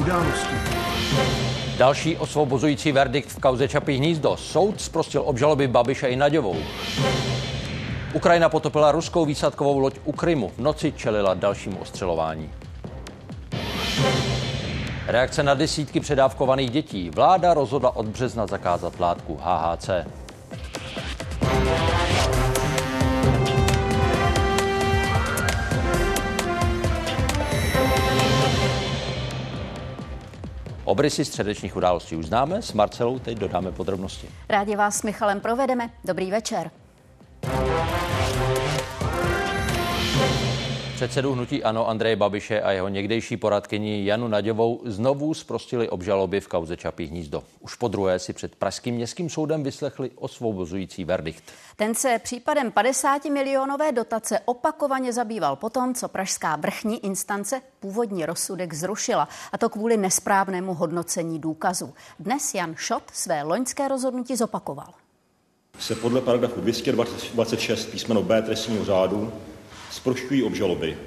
události. Další osvobozující verdikt v kauze Čapí hnízdo. Soud zprostil obžaloby Babiše i Naďovou. Ukrajina potopila ruskou výsadkovou loď u Krymu. V noci čelila dalšímu ostřelování. Reakce na desítky předávkovaných dětí. Vláda rozhodla od března zakázat látku HHC. Obrysy středečních událostí už známe, s Marcelou teď dodáme podrobnosti. Rádi vás s Michalem provedeme. Dobrý večer. Předsedu hnutí Ano Andreje Babiše a jeho někdejší poradkyni Janu Naďovou znovu zprostili obžaloby v kauze Čapí hnízdo. Už po druhé si před Pražským městským soudem vyslechli osvobozující verdikt. Ten se případem 50 milionové dotace opakovaně zabýval potom, co pražská vrchní instance původní rozsudek zrušila, a to kvůli nesprávnému hodnocení důkazů. Dnes Jan Šot své loňské rozhodnutí zopakoval. Se podle paragrafu 226 písmeno B trestního řádu zprošťují obžaloby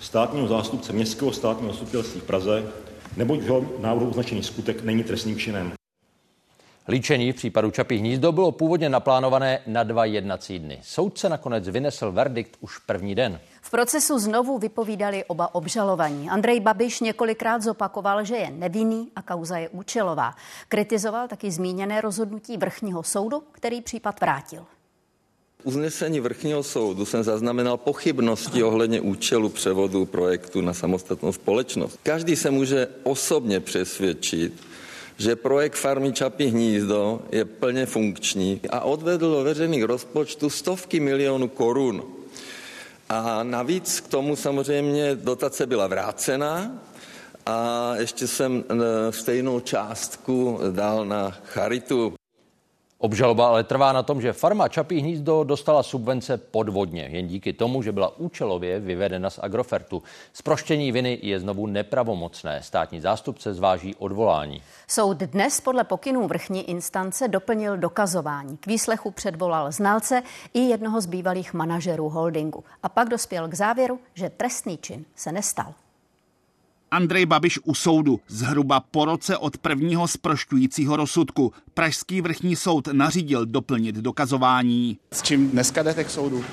státního zástupce Městského státního zastupitelství v Praze, neboť v návrhu označený skutek není trestným činem. Líčení v případu Čapí hnízdo bylo původně naplánované na dva jednací dny. Soudce nakonec vynesl verdikt už první den. V procesu znovu vypovídali oba obžalovaní. Andrej Babiš několikrát zopakoval, že je nevinný a kauza je účelová. Kritizoval taky zmíněné rozhodnutí vrchního soudu, který případ vrátil uznesení vrchního soudu jsem zaznamenal pochybnosti ohledně účelu převodu projektu na samostatnou společnost. Každý se může osobně přesvědčit, že projekt farmy Čapí hnízdo je plně funkční a odvedl do veřejných rozpočtů stovky milionů korun. A navíc k tomu samozřejmě dotace byla vrácena a ještě jsem e, stejnou částku dal na charitu. Obžaloba ale trvá na tom, že farma Čapí hnízdo dostala subvence podvodně, jen díky tomu, že byla účelově vyvedena z Agrofertu. Sproštění viny je znovu nepravomocné. Státní zástupce zváží odvolání. Soud dnes podle pokynů vrchní instance doplnil dokazování. K výslechu předvolal znalce i jednoho z bývalých manažerů holdingu. A pak dospěl k závěru, že trestný čin se nestal. Andrej Babiš u soudu zhruba po roce od prvního zprošťujícího rozsudku. Pražský vrchní soud nařídil doplnit dokazování. S čím dneska jdete k soudu?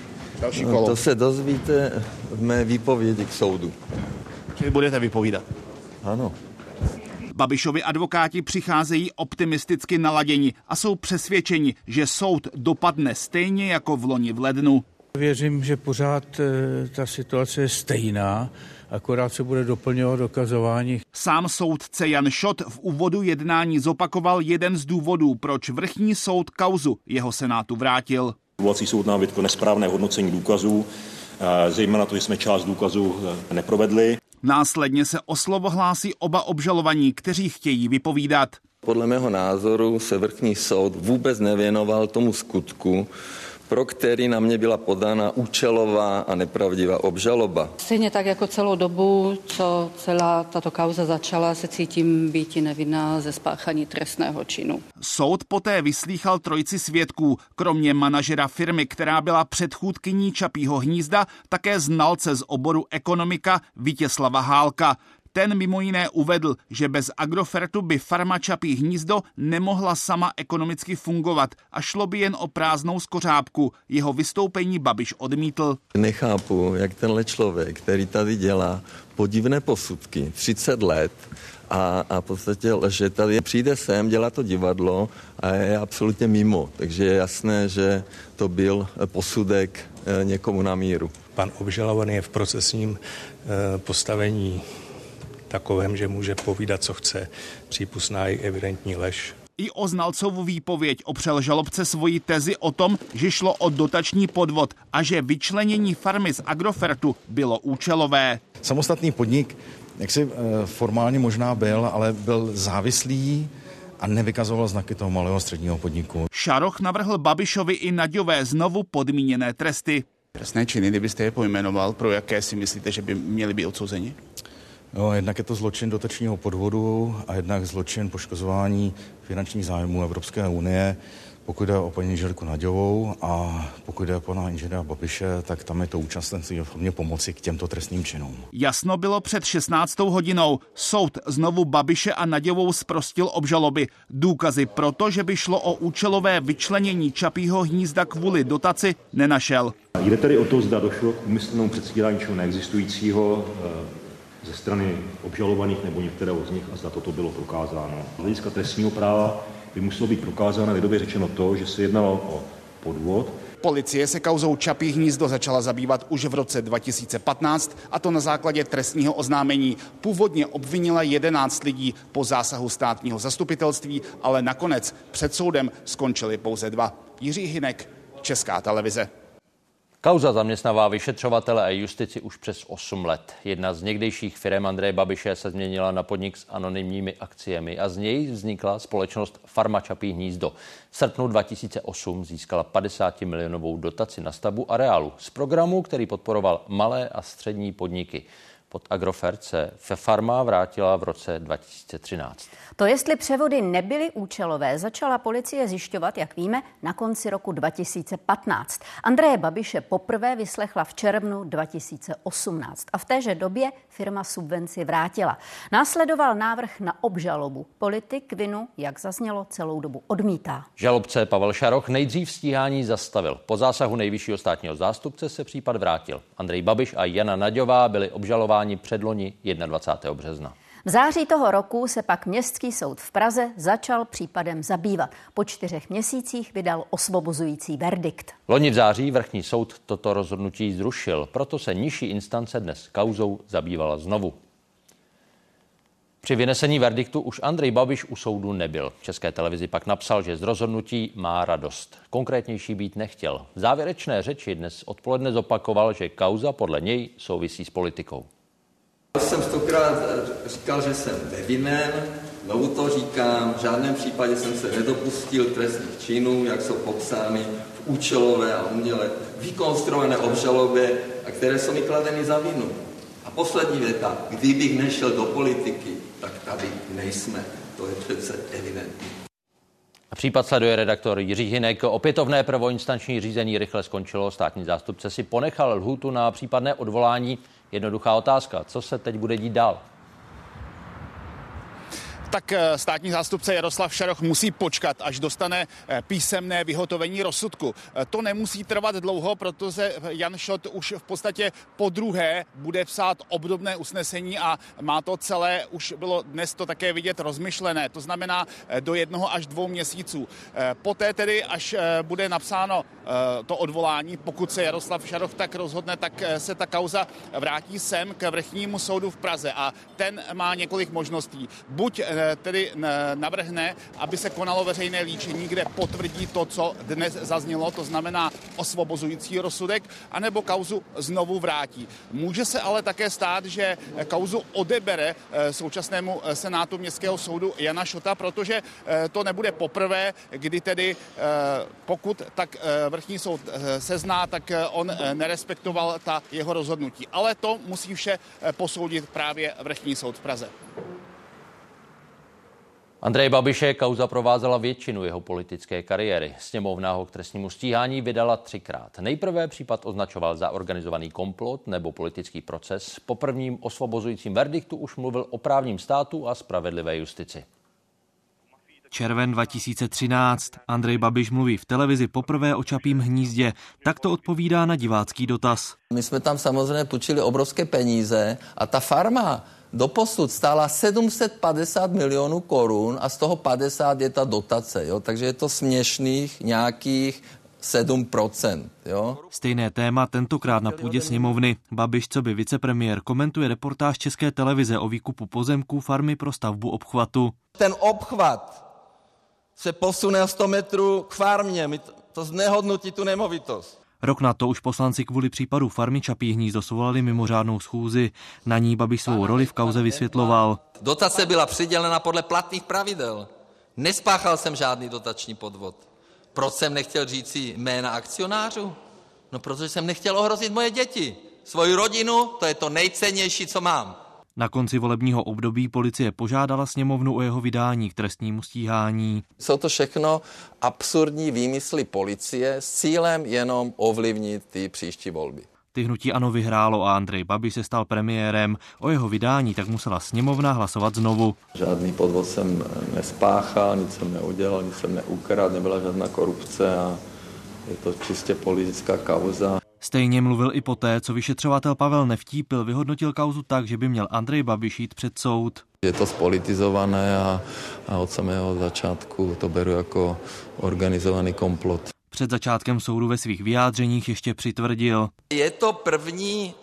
Další kolo. No, to se dozvíte v mé výpovědi k soudu. Čili budete vypovídat? Ano. Babišovi advokáti přicházejí optimisticky naladěni a jsou přesvědčeni, že soud dopadne stejně jako v loni v lednu. Věřím, že pořád eh, ta situace je stejná akorát se bude doplňovat dokazování. Sám soudce Jan Šot v úvodu jednání zopakoval jeden z důvodů, proč vrchní soud kauzu jeho senátu vrátil. Odvolací soud nám vytkl nesprávné hodnocení důkazů, eh, zejména to, že jsme část důkazů eh, neprovedli. Následně se o slovo hlásí oba obžalovaní, kteří chtějí vypovídat. Podle mého názoru se vrchní soud vůbec nevěnoval tomu skutku, pro který na mě byla podána účelová a nepravdivá obžaloba. Stejně tak jako celou dobu, co celá tato kauza začala, se cítím být nevinná ze spáchání trestného činu. Soud poté vyslýchal trojici svědků, kromě manažera firmy, která byla předchůdkyní Čapího hnízda, také znalce z oboru ekonomika Vítězslava Hálka. Ten mimo jiné uvedl, že bez Agrofertu by farma Čapí hnízdo nemohla sama ekonomicky fungovat a šlo by jen o prázdnou skořápku. Jeho vystoupení Babiš odmítl. Nechápu, jak tenhle člověk, který tady dělá podivné posudky 30 let, a, a v podstatě že tady přijde sem, dělá to divadlo a je absolutně mimo. Takže je jasné, že to byl posudek eh, někomu na míru. Pan obžalovaný je v procesním eh, postavení takovém, že může povídat, co chce. Přípustná i evidentní lež. I o znalcovu výpověď opřel žalobce svoji tezi o tom, že šlo o dotační podvod a že vyčlenění farmy z Agrofertu bylo účelové. Samostatný podnik, jak si eh, formálně možná byl, ale byl závislý a nevykazoval znaky toho malého středního podniku. Šaroch navrhl Babišovi i Naďové znovu podmíněné tresty. Trestné činy, kdybyste je pojmenoval, pro jaké si myslíte, že by měli být odsouzeni? No, jednak je to zločin dotačního podvodu a jednak zločin poškozování finančních zájmů Evropské unie. Pokud jde o paní Želiku Naďovou a pokud jde o pana inženýra Babiše, tak tam je to účastenství v formě pomoci k těmto trestným činům. Jasno bylo před 16. hodinou. Soud znovu Babiše a Naděvou zprostil obžaloby. Důkazy proto, že by šlo o účelové vyčlenění Čapího hnízda kvůli dotaci, nenašel. Jde tedy o to, zda došlo k umyslnému předstírání čeho neexistujícího ze strany obžalovaných nebo některého z nich a zda toto bylo prokázáno. Z hlediska trestního práva by muselo být prokázáno lidově řečeno to, že se jednalo o podvod. Policie se kauzou Čapí hnízdo začala zabývat už v roce 2015 a to na základě trestního oznámení. Původně obvinila 11 lidí po zásahu státního zastupitelství, ale nakonec před soudem skončili pouze dva. Jiří Hinek, Česká televize. Kauza zaměstnává vyšetřovatele a justici už přes 8 let. Jedna z někdejších firm Andreje Babiše se změnila na podnik s anonymními akciemi a z něj vznikla společnost Farma Čapí hnízdo. V srpnu 2008 získala 50 milionovou dotaci na stavbu areálu z programu, který podporoval malé a střední podniky. Pod Agrofert se farma vrátila v roce 2013. To, jestli převody nebyly účelové, začala policie zjišťovat, jak víme, na konci roku 2015. Andreje Babiše poprvé vyslechla v červnu 2018 a v téže době firma subvenci vrátila. Následoval návrh na obžalobu. Politik vinu, jak zaznělo, celou dobu odmítá. Žalobce Pavel Šaroch nejdřív stíhání zastavil. Po zásahu nejvyššího státního zástupce se případ vrátil. Andrej Babiš a Jana Naďová byli obžalováni předloni 21. března. V září toho roku se pak Městský soud v Praze začal případem zabývat. Po čtyřech měsících vydal osvobozující verdikt. Loni v září vrchní soud toto rozhodnutí zrušil, proto se nižší instance dnes kauzou zabývala znovu. Při vynesení verdiktu už Andrej Babiš u soudu nebyl. České televizi pak napsal, že z rozhodnutí má radost. Konkrétnější být nechtěl. V závěrečné řeči dnes odpoledne zopakoval, že kauza podle něj souvisí s politikou. Jsem stokrát říkal, že jsem nevinen, znovu to říkám, v žádném případě jsem se nedopustil trestných činů, jak jsou popsány v účelové a uměle vykonstruované obžalobě, a které jsou mi kladeny za vinu. A poslední věta, kdybych nešel do politiky, tak tady nejsme. To je přece evidentní. Případ sleduje redaktor Jiří Hinek. Opětovné prvoinstanční řízení rychle skončilo. Státní zástupce si ponechal lhůtu na případné odvolání. Jednoduchá otázka, co se teď bude dít dál? Tak eh, státní zástupce Jaroslav Šaroch musí počkat, až dostane eh, písemné vyhotovení rozsudku. Eh, to nemusí trvat dlouho, protože Jan Šot už v podstatě po druhé bude psát obdobné usnesení a má to celé, už bylo dnes to také vidět rozmyšlené, to znamená do jednoho až dvou měsíců. Poté tedy, až bude napsáno to odvolání, pokud se Jaroslav Šaroch tak rozhodne, tak se ta kauza vrátí sem k vrchnímu soudu v Praze a ten má několik možností. Buď tedy navrhne, aby se konalo veřejné líčení, kde potvrdí to, co dnes zaznělo, to znamená osvobozující rozsudek, anebo kauzu znovu vrátí. Může se ale také stát, že kauzu odebere eh, současnému eh, senátu městského soudu Jana Šota, protože eh, to nebude poprvé, kdy tedy pokud tak vrchní soud sezná, tak on nerespektoval ta jeho rozhodnutí. Ale to musí vše posoudit právě vrchní soud v Praze. Andrej Babiše kauza provázela většinu jeho politické kariéry. Sněmovna ho k trestnímu stíhání vydala třikrát. Nejprve případ označoval za organizovaný komplot nebo politický proces. Po prvním osvobozujícím verdiktu už mluvil o právním státu a spravedlivé justici. Červen 2013. Andrej Babiš mluví v televizi poprvé o Čapím hnízdě. Tak to odpovídá na divácký dotaz. My jsme tam samozřejmě půjčili obrovské peníze a ta farma doposud stála 750 milionů korun a z toho 50 je ta dotace, jo? takže je to směšných nějakých 7%. Jo? Stejné téma tentokrát na půdě sněmovny. Babiš, co by vicepremiér, komentuje reportáž České televize o výkupu pozemků farmy pro stavbu obchvatu. Ten obchvat se posune 100 metrů k farmě, to znehodnotí tu nemovitost. Rok na to už poslanci kvůli případu farmy Čapí hnízdo svolali mimořádnou schůzi. Na ní Babiš svou roli v kauze vysvětloval. Dotace byla přidělena podle platných pravidel. Nespáchal jsem žádný dotační podvod. Proč jsem nechtěl říci jména akcionářů? No protože jsem nechtěl ohrozit moje děti. Svoji rodinu, to je to nejcennější, co mám. Na konci volebního období policie požádala sněmovnu o jeho vydání k trestnímu stíhání. Jsou to všechno absurdní výmysly policie s cílem jenom ovlivnit ty příští volby. Ty hnutí ano vyhrálo a Andrej Babiš se stal premiérem. O jeho vydání tak musela sněmovna hlasovat znovu. Žádný podvod jsem nespáchal, nic jsem neudělal, nic jsem neukradl, nebyla žádná korupce a je to čistě politická kauza. Stejně mluvil i poté, co vyšetřovatel Pavel Nevtípil vyhodnotil kauzu tak, že by měl Andrej Babiš jít před soud. Je to spolitizované a, a od samého začátku to beru jako organizovaný komplot. Před začátkem soudu ve svých vyjádřeních ještě přitvrdil. Je to první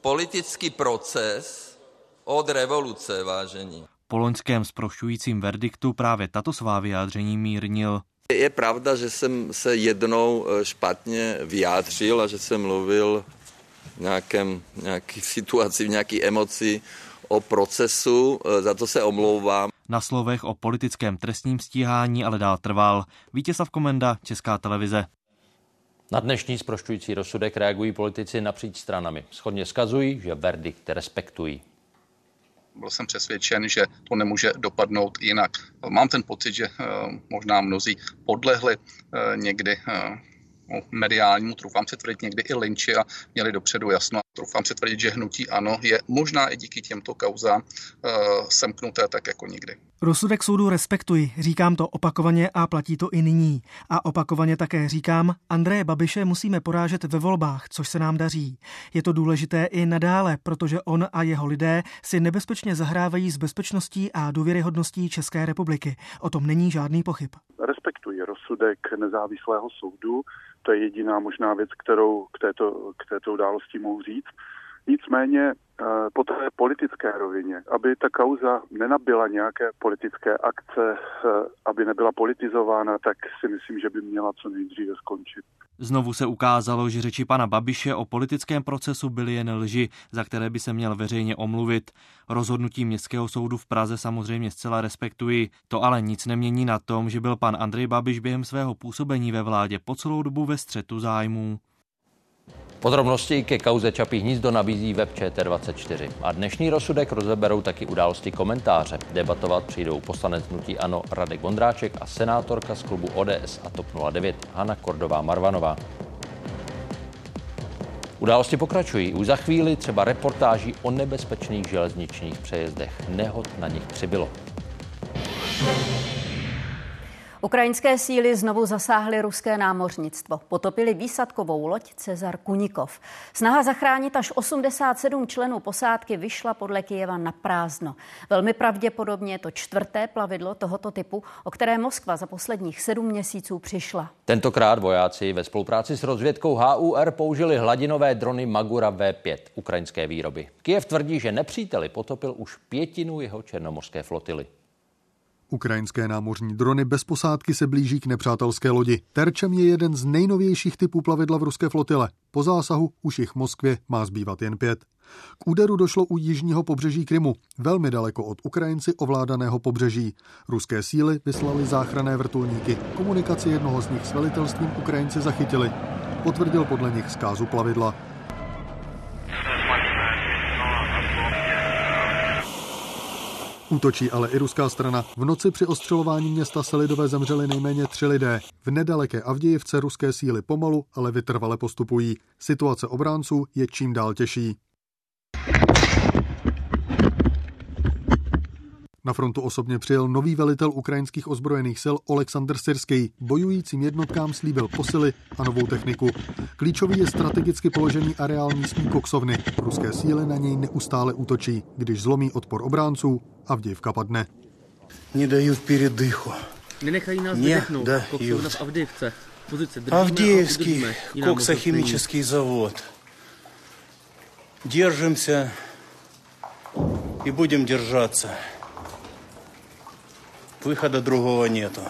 politický proces od revoluce, vážení. Po loňském zprošťujícím verdiktu právě tato svá vyjádření mírnil. Je pravda, že jsem se jednou špatně vyjádřil a že jsem mluvil v nějakém, nějaký situaci, v nějaké emoci o procesu, za to se omlouvám. Na slovech o politickém trestním stíhání ale dál trval. Vítězslav Komenda, Česká televize. Na dnešní zprošťující rozsudek reagují politici napříč stranami. Schodně skazují, že verdikt respektují. Byl jsem přesvědčen, že to nemůže dopadnout jinak. Mám ten pocit, že možná mnozí podlehli někdy no, mediálnímu, troufám se tvrdit někdy i linči a měli dopředu jasno. Troufám se tvrdit, že hnutí ano je možná i díky těmto kauzám uh, semknuté tak jako nikdy. Rozsudek soudu respektuji, říkám to opakovaně a platí to i nyní. A opakovaně také říkám, Andreje Babiše musíme porážet ve volbách, což se nám daří. Je to důležité i nadále, protože on a jeho lidé si nebezpečně zahrávají s bezpečností a důvěryhodností České republiky. O tom není žádný pochyb. Respektuji rozsudek nezávislého soudu, to je jediná možná věc, kterou k této, k této události mohu říct. Nicméně po té politické rovině, aby ta kauza nenabila nějaké politické akce, aby nebyla politizována, tak si myslím, že by měla co nejdříve skončit. Znovu se ukázalo, že řeči pana Babiše o politickém procesu byly jen lži, za které by se měl veřejně omluvit. Rozhodnutí Městského soudu v Praze samozřejmě zcela respektuji. To ale nic nemění na tom, že byl pan Andrej Babiš během svého působení ve vládě po celou dobu ve střetu zájmů. Podrobnosti ke kauze Čapí hnízdo nabízí web ČT24. A dnešní rozsudek rozeberou taky události komentáře. Debatovat přijdou poslanec hnutí Ano Radek Vondráček a senátorka z klubu ODS a TOP 09 Hana Kordová Marvanová. Události pokračují. Už za chvíli třeba reportáží o nebezpečných železničních přejezdech. Nehod na nich přibylo. Ukrajinské síly znovu zasáhly ruské námořnictvo. Potopili výsadkovou loď Cezar Kunikov. Snaha zachránit až 87 členů posádky vyšla podle Kijeva na prázdno. Velmi pravděpodobně je to čtvrté plavidlo tohoto typu, o které Moskva za posledních sedm měsíců přišla. Tentokrát vojáci ve spolupráci s rozvědkou HUR použili hladinové drony Magura V5 ukrajinské výroby. Kijev tvrdí, že nepříteli potopil už pětinu jeho černomorské flotily. Ukrajinské námořní drony bez posádky se blíží k nepřátelské lodi. Terčem je jeden z nejnovějších typů plavidla v ruské flotile. Po zásahu už jich v Moskvě má zbývat jen pět. K úderu došlo u jižního pobřeží Krymu, velmi daleko od Ukrajinci ovládaného pobřeží. Ruské síly vyslali záchranné vrtulníky. Komunikaci jednoho z nich s velitelstvím Ukrajinci zachytili. Potvrdil podle nich zkázu plavidla. Útočí ale i ruská strana. V noci při ostřelování města se lidové zemřeli nejméně tři lidé. V nedaleké Avdějivce ruské síly pomalu, ale vytrvale postupují. Situace obránců je čím dál těžší. Na frontu osobně přijel nový velitel ukrajinských ozbrojených sil Oleksandr Syrský. Bojujícím jednotkám slíbil posily a novou techniku. Klíčový je strategicky položený areál místní koksovny. Ruské síly na něj neustále útočí. Když zlomí odpor obránců, Avdějivka padne. Nedají передыху. Nenechají nás Не vydechnout. дают. Koksovna v Avdivce. Pozice držíme Авдеевский a udržíme. Jiná možnost není. коксохимический завод. Держимся и будем держаться. Выхода другого нету.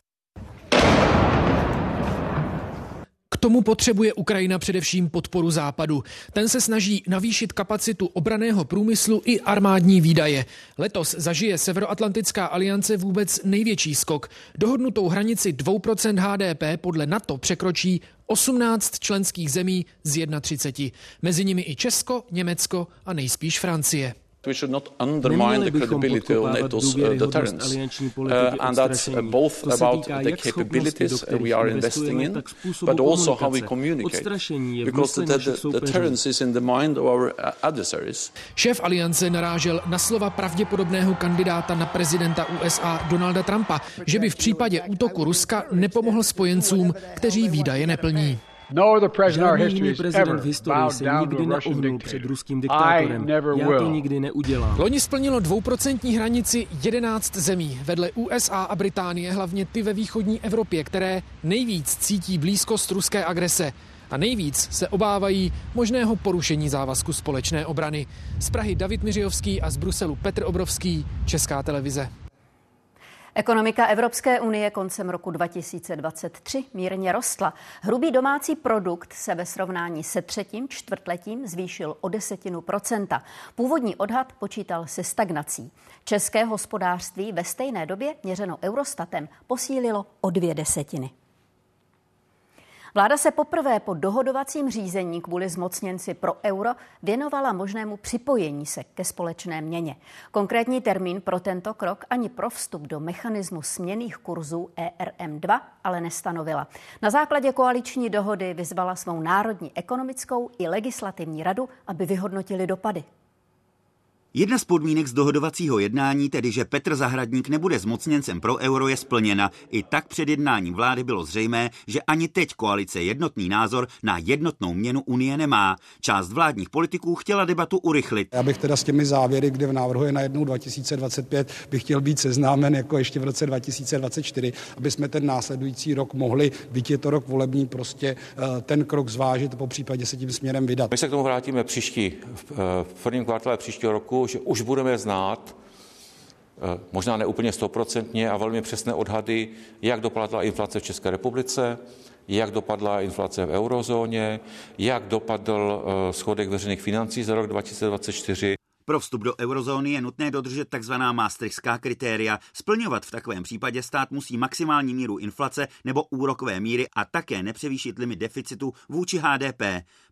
K tomu potřebuje Ukrajina především podporu Západu. Ten se snaží navýšit kapacitu obraného průmyslu i armádní výdaje. Letos zažije Severoatlantická aliance vůbec největší skok. Dohodnutou hranici 2% HDP podle NATO překročí 18 členských zemí z 31. Mezi nimi i Česko, Německo a nejspíš Francie. We should not undermine the credibility of NATO's uh, deterrence. Uh, and that's uh, both about the capabilities we are investing in, but also how we communicate. Because the, the, the deterrence is in the mind of our uh, adversaries. Šéf aliance narážel na slova pravděpodobného kandidáta na prezidenta USA Donalda Trumpa, že by v případě útoku Ruska nepomohl spojencům, kteří výdaje neplní. No Žádný jiný prezident v historii se nikdy neohnul před ruským diktátorem. Já to nikdy neudělám. Loni splnilo dvouprocentní hranici 11 zemí. Vedle USA a Británie hlavně ty ve východní Evropě, které nejvíc cítí blízkost ruské agrese a nejvíc se obávají možného porušení závazku společné obrany. Z Prahy David Miřijovský a z Bruselu Petr Obrovský, Česká televize. Ekonomika Evropské unie koncem roku 2023 mírně rostla. Hrubý domácí produkt se ve srovnání se třetím čtvrtletím zvýšil o desetinu procenta. Původní odhad počítal se stagnací. České hospodářství ve stejné době měřeno Eurostatem posílilo o dvě desetiny. Vláda se poprvé po dohodovacím řízení kvůli zmocněnci pro euro věnovala možnému připojení se ke společné měně. Konkrétní termín pro tento krok ani pro vstup do mechanismu směných kurzů ERM2 ale nestanovila. Na základě koaliční dohody vyzvala svou Národní ekonomickou i legislativní radu, aby vyhodnotili dopady. Jedna z podmínek z dohodovacího jednání, tedy že Petr Zahradník nebude zmocněncem pro euro, je splněna. I tak před jednáním vlády bylo zřejmé, že ani teď koalice jednotný názor na jednotnou měnu Unie nemá. Část vládních politiků chtěla debatu urychlit. Já bych teda s těmi závěry, kde v návrhu je na jednou 2025, bych chtěl být seznámen jako ještě v roce 2024, aby jsme ten následující rok mohli, byť je to rok volební, prostě eh, ten krok zvážit, po případě se tím směrem vydat. My se k tomu vrátíme příští, v prvním kvartále příštího roku že už budeme znát, eh, možná neúplně stoprocentně a velmi přesné odhady, jak dopadla inflace v České republice, jak dopadla inflace v eurozóně, jak dopadl eh, schodek veřejných financí za rok 2024. Pro vstup do eurozóny je nutné dodržet tzv. maastrichtská kritéria. Splňovat v takovém případě stát musí maximální míru inflace nebo úrokové míry a také nepřevýšit limit deficitu vůči HDP.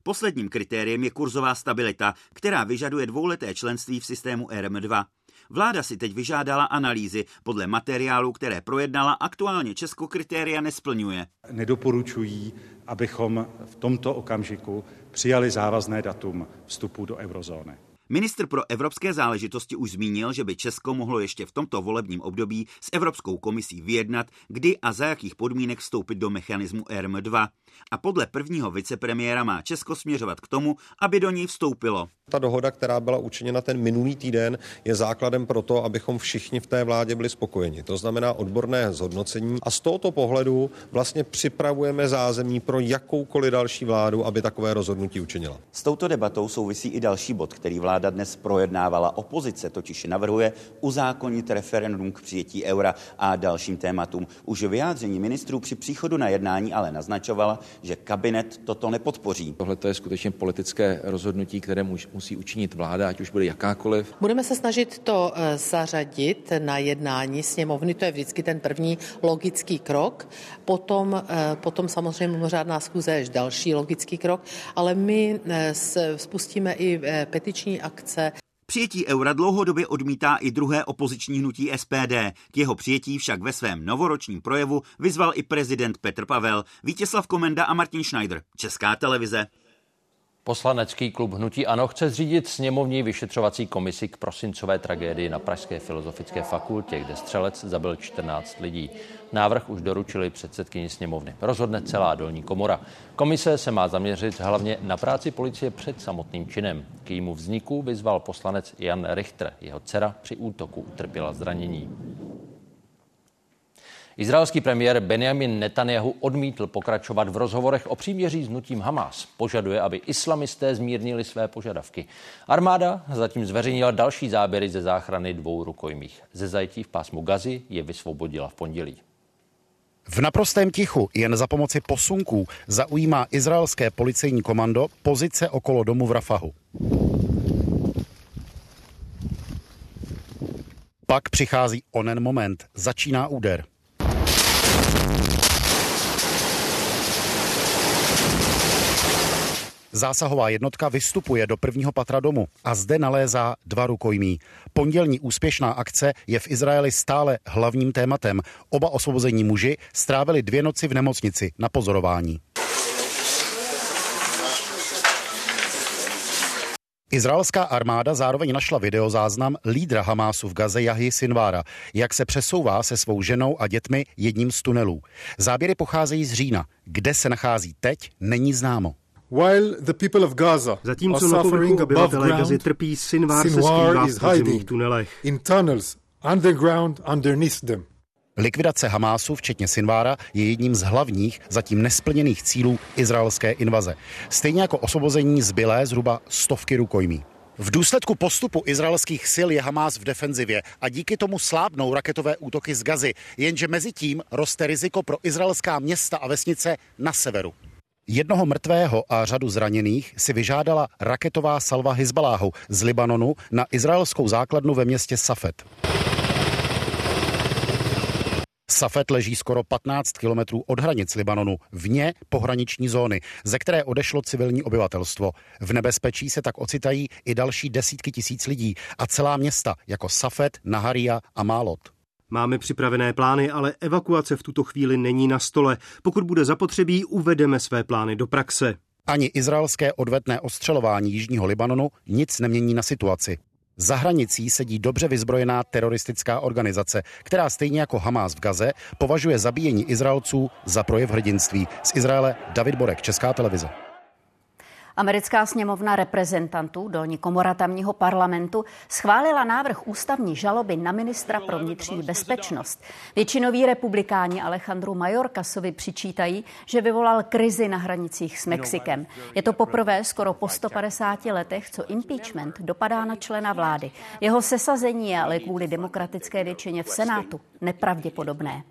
Posledním kritériem je kurzová stabilita, která vyžaduje dvouleté členství v systému RM2. Vláda si teď vyžádala analýzy. Podle materiálu, které projednala, aktuálně Česko kritéria nesplňuje. Nedoporučují, abychom v tomto okamžiku přijali závazné datum vstupu do eurozóny. Ministr pro evropské záležitosti už zmínil, že by Česko mohlo ještě v tomto volebním období s Evropskou komisí vyjednat, kdy a za jakých podmínek vstoupit do mechanismu RM2. A podle prvního vicepremiéra má Česko směřovat k tomu, aby do ní vstoupilo. Ta dohoda, která byla učiněna ten minulý týden, je základem pro to, abychom všichni v té vládě byli spokojeni. To znamená odborné zhodnocení a z tohoto pohledu vlastně připravujeme zázemí pro jakoukoliv další vládu, aby takové rozhodnutí učinila. S touto debatou souvisí i další bod, který vláda dnes projednávala. Opozice totiž navrhuje uzákonit referendum k přijetí eura a dalším tématům. Už vyjádření ministrů při příchodu na jednání ale naznačovala, že kabinet toto nepodpoří. Tohle je skutečně politické rozhodnutí, které musí učinit vláda, ať už bude jakákoliv. Budeme se snažit to eh, zařadit na jednání sněmovny, to je vždycky ten první logický krok. Potom, eh, potom samozřejmě mimořádná schůze je další logický krok, ale my eh, spustíme i petiční akce. Přijetí eura dlouhodobě odmítá i druhé opoziční hnutí SPD. K jeho přijetí však ve svém novoročním projevu vyzval i prezident Petr Pavel, Vítězslav Komenda a Martin Schneider. Česká televize. Poslanecký klub Hnutí Ano chce zřídit sněmovní vyšetřovací komisi k prosincové tragédii na Pražské filozofické fakultě, kde střelec zabil 14 lidí. Návrh už doručili předsedkyni sněmovny. Rozhodne celá dolní komora. Komise se má zaměřit hlavně na práci policie před samotným činem. K jejímu vzniku vyzval poslanec Jan Richter. Jeho dcera při útoku utrpěla zranění. Izraelský premiér Benjamin Netanyahu odmítl pokračovat v rozhovorech o příměří s nutím Hamas. Požaduje, aby islamisté zmírnili své požadavky. Armáda zatím zveřejnila další záběry ze záchrany dvou rukojmích. Ze zajetí v pásmu Gazy je vysvobodila v pondělí. V naprostém tichu jen za pomoci posunků zaujímá izraelské policejní komando pozice okolo domu v Rafahu. Pak přichází onen moment. Začíná úder. Zásahová jednotka vystupuje do prvního patra domu a zde nalézá dva rukojmí. Pondělní úspěšná akce je v Izraeli stále hlavním tématem. Oba osvobození muži strávili dvě noci v nemocnici na pozorování. Izraelská armáda zároveň našla videozáznam lídra Hamásu v Gaze Jahy Sinvára, jak se přesouvá se svou ženou a dětmi jedním z tunelů. Záběry pocházejí z října. Kde se nachází teď, není známo. While the people of Gaza Zatímco na povrchu obyvatelé Gazy trpí, Sinvar se skrývá v podzemních tunelech. In tunnels underground underneath them. Likvidace Hamásu, včetně Sinvára, je jedním z hlavních, zatím nesplněných cílů izraelské invaze. Stejně jako osvobození zbylé zhruba stovky rukojmí. V důsledku postupu izraelských sil je Hamás v defenzivě a díky tomu slábnou raketové útoky z Gazy, jenže mezi tím roste riziko pro izraelská města a vesnice na severu. Jednoho mrtvého a řadu zraněných si vyžádala raketová salva Hizbaláhu z Libanonu na izraelskou základnu ve městě Safed. Safet leží skoro 15 kilometrů od hranic Libanonu, vně pohraniční zóny, ze které odešlo civilní obyvatelstvo. V nebezpečí se tak ocitají i další desítky tisíc lidí a celá města jako Safet, Naharia a Málot. Máme připravené plány, ale evakuace v tuto chvíli není na stole. Pokud bude zapotřebí, uvedeme své plány do praxe. Ani izraelské odvetné ostřelování jižního Libanonu nic nemění na situaci. Za hranicí sedí dobře vyzbrojená teroristická organizace, která stejně jako Hamás v Gaze považuje zabíjení Izraelců za projev hrdinství. Z Izraele David Borek, Česká televize. Americká sněmovna reprezentantů, dolní komora tamního parlamentu, schválila návrh ústavní žaloby na ministra pro vnitřní bezpečnost. Většinoví republikáni Alejandru Majorkasovi přičítají, že vyvolal krizi na hranicích s Mexikem. Je to poprvé skoro po 150 letech, co impeachment dopadá na člena vlády. Jeho sesazení je ale kvůli demokratické většině v Senátu nepravděpodobné.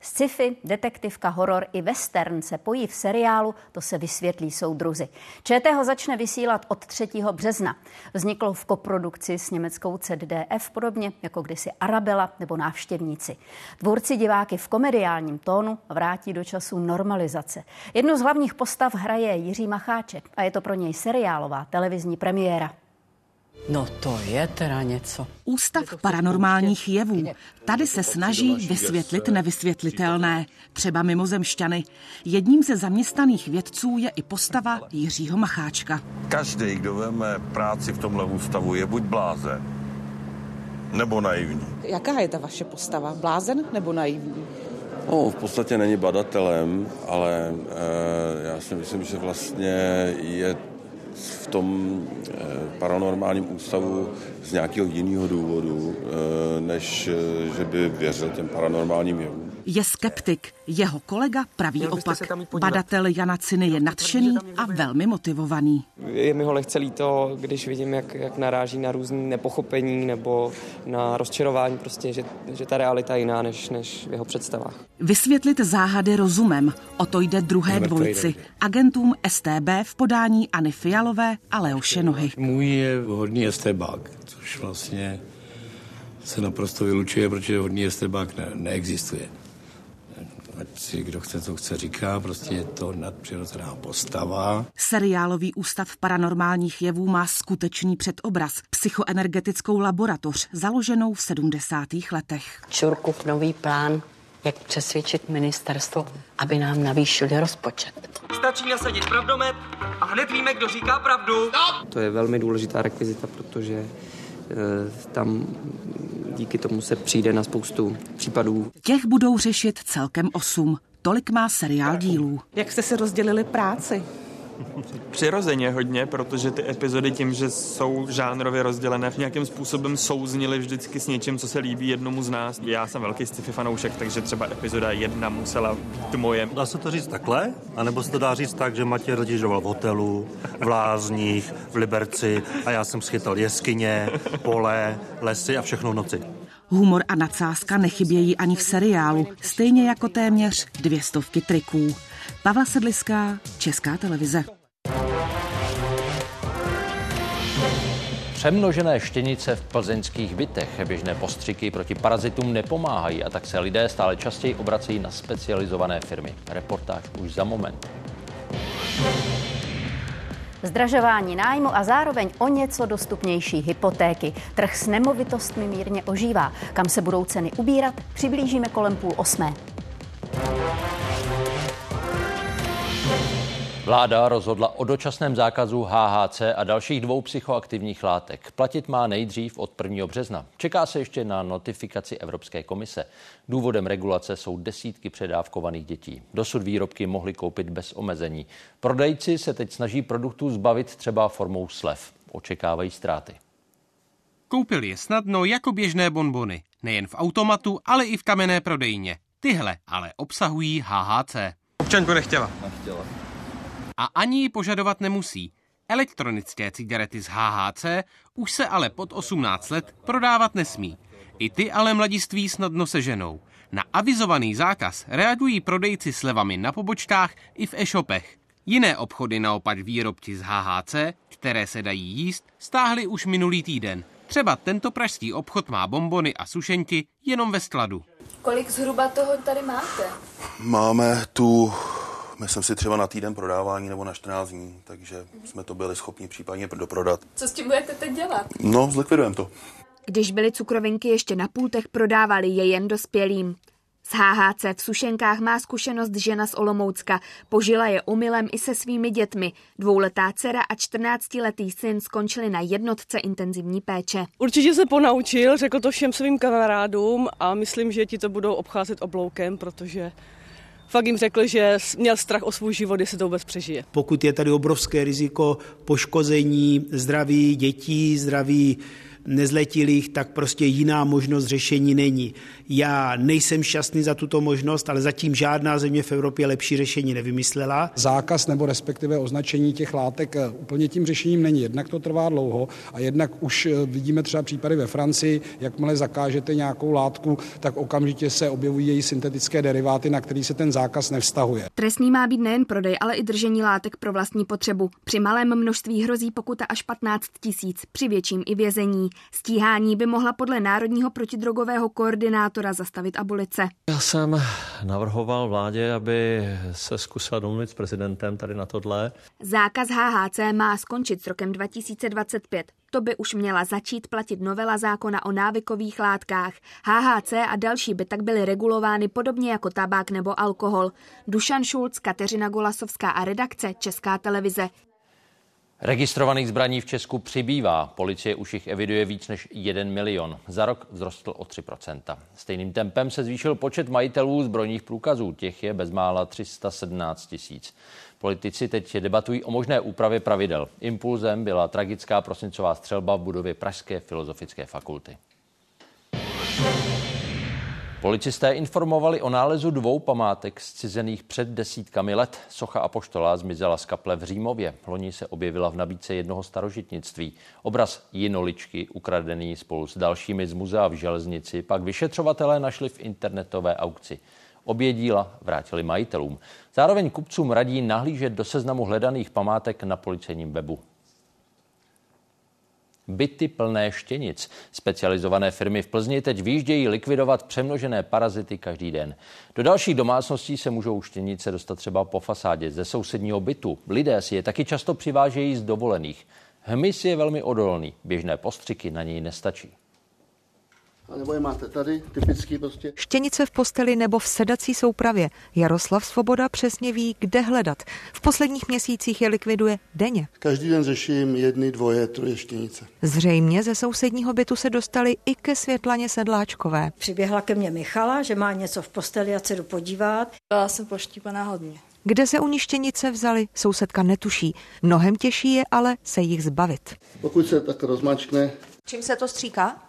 Sci-fi, detektivka, horor i western se pojí v seriálu, to se vysvětlí soudruzi. ČT ho začne vysílat od 3. března. Vzniklo v koprodukci s německou CDF, podobně jako kdysi Arabela nebo návštěvníci. Dvorci diváky v komediálním tónu vrátí do času normalizace. Jednu z hlavních postav hraje Jiří Macháček a je to pro něj seriálová televizní premiéra. No to je teda něco. Ústav paranormálních jevů. Tady se snaží vysvětlit nevysvětlitelné, třeba mimozemšťany. Jedním ze zaměstnaných vědců je i postava Jiřího Macháčka. Každý, kdo veme práci v tomhle ústavu, je buď blázen, nebo naivní. Jaká je ta vaše postava? Blázen nebo naivní? No, v podstatě není badatelem, ale e, já si myslím, že vlastně je v tom eh, paranormálním ústavu z nějakého jiného důvodu, eh, než eh, že by věřil těm paranormálním jevům. Je skeptik. Jeho kolega praví opak. Badatel Jana Ciny je nadšený a velmi motivovaný. Je mi ho lehce líto, když vidím, jak, jak naráží na různé nepochopení nebo na rozčarování, prostě, že, že ta realita je jiná než, než v jeho představách. Vysvětlit záhady rozumem. O to jde druhé dvojici. Agentům STB v podáníAny Fialové a Leoše Nohy. Můj je hodný estébák, což vlastně se naprosto vylučuje, protože hodný estébák ne, neexistuje ať si kdo chce, co chce říká, prostě je to nadpřirozená postava. Seriálový ústav paranormálních jevů má skutečný předobraz, psychoenergetickou laboratoř, založenou v 70. letech. Čurkův nový plán jak přesvědčit ministerstvo, aby nám navýšili rozpočet. Stačí nasadit pravdomet a hned víme, kdo říká pravdu. To je velmi důležitá rekvizita, protože tam díky tomu se přijde na spoustu případů. Těch budou řešit celkem osm. Tolik má seriál dílů. Jak jste si rozdělili práci? Přirozeně hodně, protože ty epizody tím, že jsou žánrově rozdělené, v nějakým způsobem souznily vždycky s něčím, co se líbí jednomu z nás. Já jsem velký sci-fi fanoušek, takže třeba epizoda jedna musela být moje. Dá se to říct takhle? A nebo se to dá říct tak, že Matěj rodižoval v hotelu, v Lázních, v Liberci a já jsem schytal jeskyně, pole, lesy a všechno v noci. Humor a nadsázka nechybějí ani v seriálu, stejně jako téměř dvě stovky triků. Pavla Sedliská, Česká televize. Přemnožené štěnice v plzeňských bytech, běžné postřiky proti parazitům nepomáhají a tak se lidé stále častěji obracejí na specializované firmy. Reportáž už za moment. Zdražování nájmu a zároveň o něco dostupnější hypotéky. Trh s nemovitostmi mírně ožívá. Kam se budou ceny ubírat, přiblížíme kolem půl osmé. Vláda rozhodla o dočasném zákazu HHC a dalších dvou psychoaktivních látek. Platit má nejdřív od 1. března. Čeká se ještě na notifikaci Evropské komise. Důvodem regulace jsou desítky předávkovaných dětí. Dosud výrobky mohly koupit bez omezení. Prodejci se teď snaží produktů zbavit třeba formou slev. Očekávají ztráty. Koupil je snadno jako běžné bonbony. Nejen v automatu, ale i v kamenné prodejně. Tyhle ale obsahují HHC. Občanku nechtěla. Nechtěla a ani ji požadovat nemusí. Elektronické cigarety z HHC už se ale pod 18 let prodávat nesmí. I ty ale mladiství snadno seženou. Na avizovaný zákaz reagují prodejci s levami na pobočkách i v e-shopech. Jiné obchody naopak výrobci z HHC, které se dají jíst, stáhly už minulý týden. Třeba tento pražský obchod má bombony a sušenky jenom ve skladu. Kolik zhruba toho tady máte? Máme tu myslím si třeba na týden prodávání nebo na 14 dní, takže jsme to byli schopni případně doprodat. Co s tím budete teď dělat? No, zlikvidujeme to. Když byly cukrovinky ještě na pultech, prodávali je jen dospělým. S HHC v Sušenkách má zkušenost žena z Olomoucka. Požila je umylem i se svými dětmi. Dvouletá dcera a 14-letý syn skončili na jednotce intenzivní péče. Určitě se ponaučil, řekl to všem svým kamarádům a myslím, že ti to budou obcházet obloukem, protože fakt jim řekl, že měl strach o svůj život, jestli to vůbec přežije. Pokud je tady obrovské riziko poškození zdraví dětí, zdraví nezletilých, tak prostě jiná možnost řešení není. Já nejsem šťastný za tuto možnost, ale zatím žádná země v Evropě lepší řešení nevymyslela. Zákaz nebo respektive označení těch látek eh, úplně tím řešením není. Jednak to trvá dlouho a jednak už eh, vidíme třeba případy ve Francii, jakmile zakážete nějakou látku, tak okamžitě se objevují její syntetické deriváty, na který se ten zákaz nevztahuje. Trestný má být nejen prodej, ale i držení látek pro vlastní potřebu. Při malém množství hrozí pokuta až 15 tisíc, při větším i vězení. Stíhání by mohla podle Národního protidrogového koordinátora zastavit abolice. Já jsem navrhoval vládě, aby se zkusila domluvit s prezidentem tady na tohle. Zákaz HHC má skončit s rokem 2025. To by už měla začít platit novela zákona o návykových látkách. HHC a další by tak byly regulovány podobně jako tabák nebo alkohol. Dušan Šulc, Kateřina Golasovská a redakce Česká televize. Registrovaných zbraní v Česku přibývá. Policie už jich eviduje víc než 1 milion. Za rok vzrostl o 3% Stejným tempem se zvýšil počet majitelů zbrojních průkazů. Těch je bezmála 317 tisíc. Politici teď debatují o možné úpravě pravidel. Impulzem byla tragická prosincová střelba v budově Pražské filozofické fakulty. Policisté informovali o nálezu dvou památek zcizených před desítkami let. Socha Apoštola zmizela z kaple v Římově. Loni se objevila v nabídce jednoho starožitnictví. Obraz jinoličky, ukradený spolu s dalšími z muzea v železnici, pak vyšetřovatelé našli v internetové aukci. Obě díla vrátili majitelům. Zároveň kupcům radí nahlížet do seznamu hledaných památek na policejním webu byty plné štěnic. Specializované firmy v Plzni teď výjíždějí likvidovat přemnožené parazity každý den. Do dalších domácností se můžou štěnice dostat třeba po fasádě ze sousedního bytu. Lidé si je taky často přivážejí z dovolených. Hmyz je velmi odolný, běžné postřiky na něj nestačí nebo je máte tady, typický prostě. Štěnice v posteli nebo v sedací soupravě. Jaroslav Svoboda přesně ví, kde hledat. V posledních měsících je likviduje denně. Každý den řeším jedny, dvoje, troje štěnice. Zřejmě ze sousedního bytu se dostali i ke Světlaně Sedláčkové. Přiběhla ke mně Michala, že má něco v posteli a se jdu podívat. Já jsem poštípaná hodně. Kde se u ní štěnice vzali, sousedka netuší. Mnohem těžší je ale se jich zbavit. Pokud se tak rozmačkne. Čím se to stříká?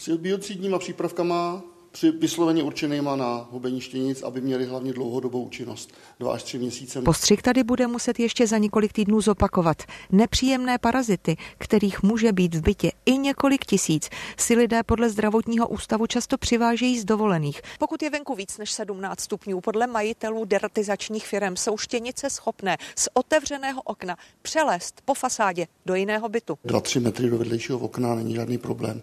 S biocidníma přípravkama při vysloveně určenýma na hubení štěnic, aby měly hlavně dlouhodobou účinnost, dva až tři měsíce. Postřik tady bude muset ještě za několik týdnů zopakovat. Nepříjemné parazity, kterých může být v bytě i několik tisíc, si lidé podle zdravotního ústavu často přivážejí z dovolených. Pokud je venku víc než 17 stupňů, podle majitelů deratizačních firm jsou štěnice schopné z otevřeného okna přelézt po fasádě do jiného bytu. 2-3 metry do vedlejšího okna není žádný problém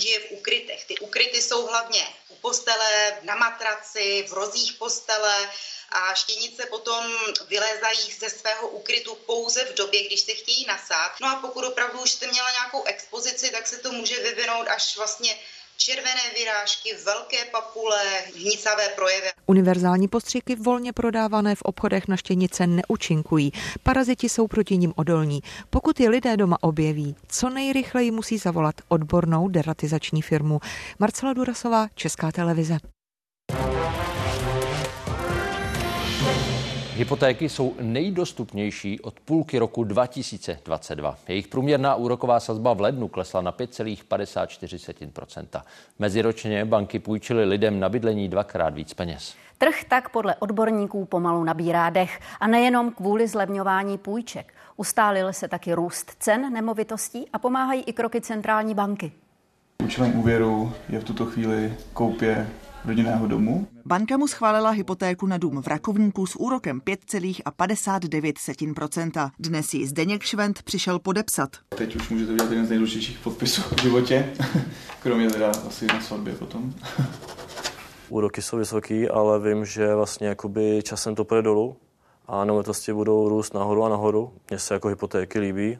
žije v ukrytech. Ty ukryty jsou hlavně postele, na matraci, v rozích postele a štěnice potom vylézají ze svého ukrytu pouze v době, když se chtějí nasát. No a pokud opravdu už jste měla nějakou expozici, tak se to může vyvinout až vlastně červené vyrážky, velké papule, hnicavé projevy. Univerzální postřiky volně prodávané v obchodech na štěnice neúčinkují. Paraziti jsou proti nim odolní. Pokud je lidé doma objeví, co nejrychleji musí zavolat odbornou deratizační firmu. Marcela Durasová, Česká televize. Hypotéky jsou nejdostupnější od půlky roku 2022. Jejich průměrná úroková sazba v lednu klesla na 5,54 Meziročně banky půjčily lidem na bydlení dvakrát víc peněz. Trh tak podle odborníků pomalu nabírá dech a nejenom kvůli zlevňování půjček. Ustálil se taky růst cen nemovitostí a pomáhají i kroky centrální banky. Účelem úvěru je v tuto chvíli koupě rodinného domu. Banka mu schválila hypotéku na dům v Rakovníku s úrokem 5,59%. Dnes ji Zdeněk Švent přišel podepsat. Teď už můžete udělat jeden z nejdůležitějších podpisů v životě, kromě teda asi na svatbě potom. Úroky jsou vysoký, ale vím, že vlastně jakoby časem to půjde dolů a nemovitosti budou růst nahoru a nahoru. Mně se jako hypotéky líbí.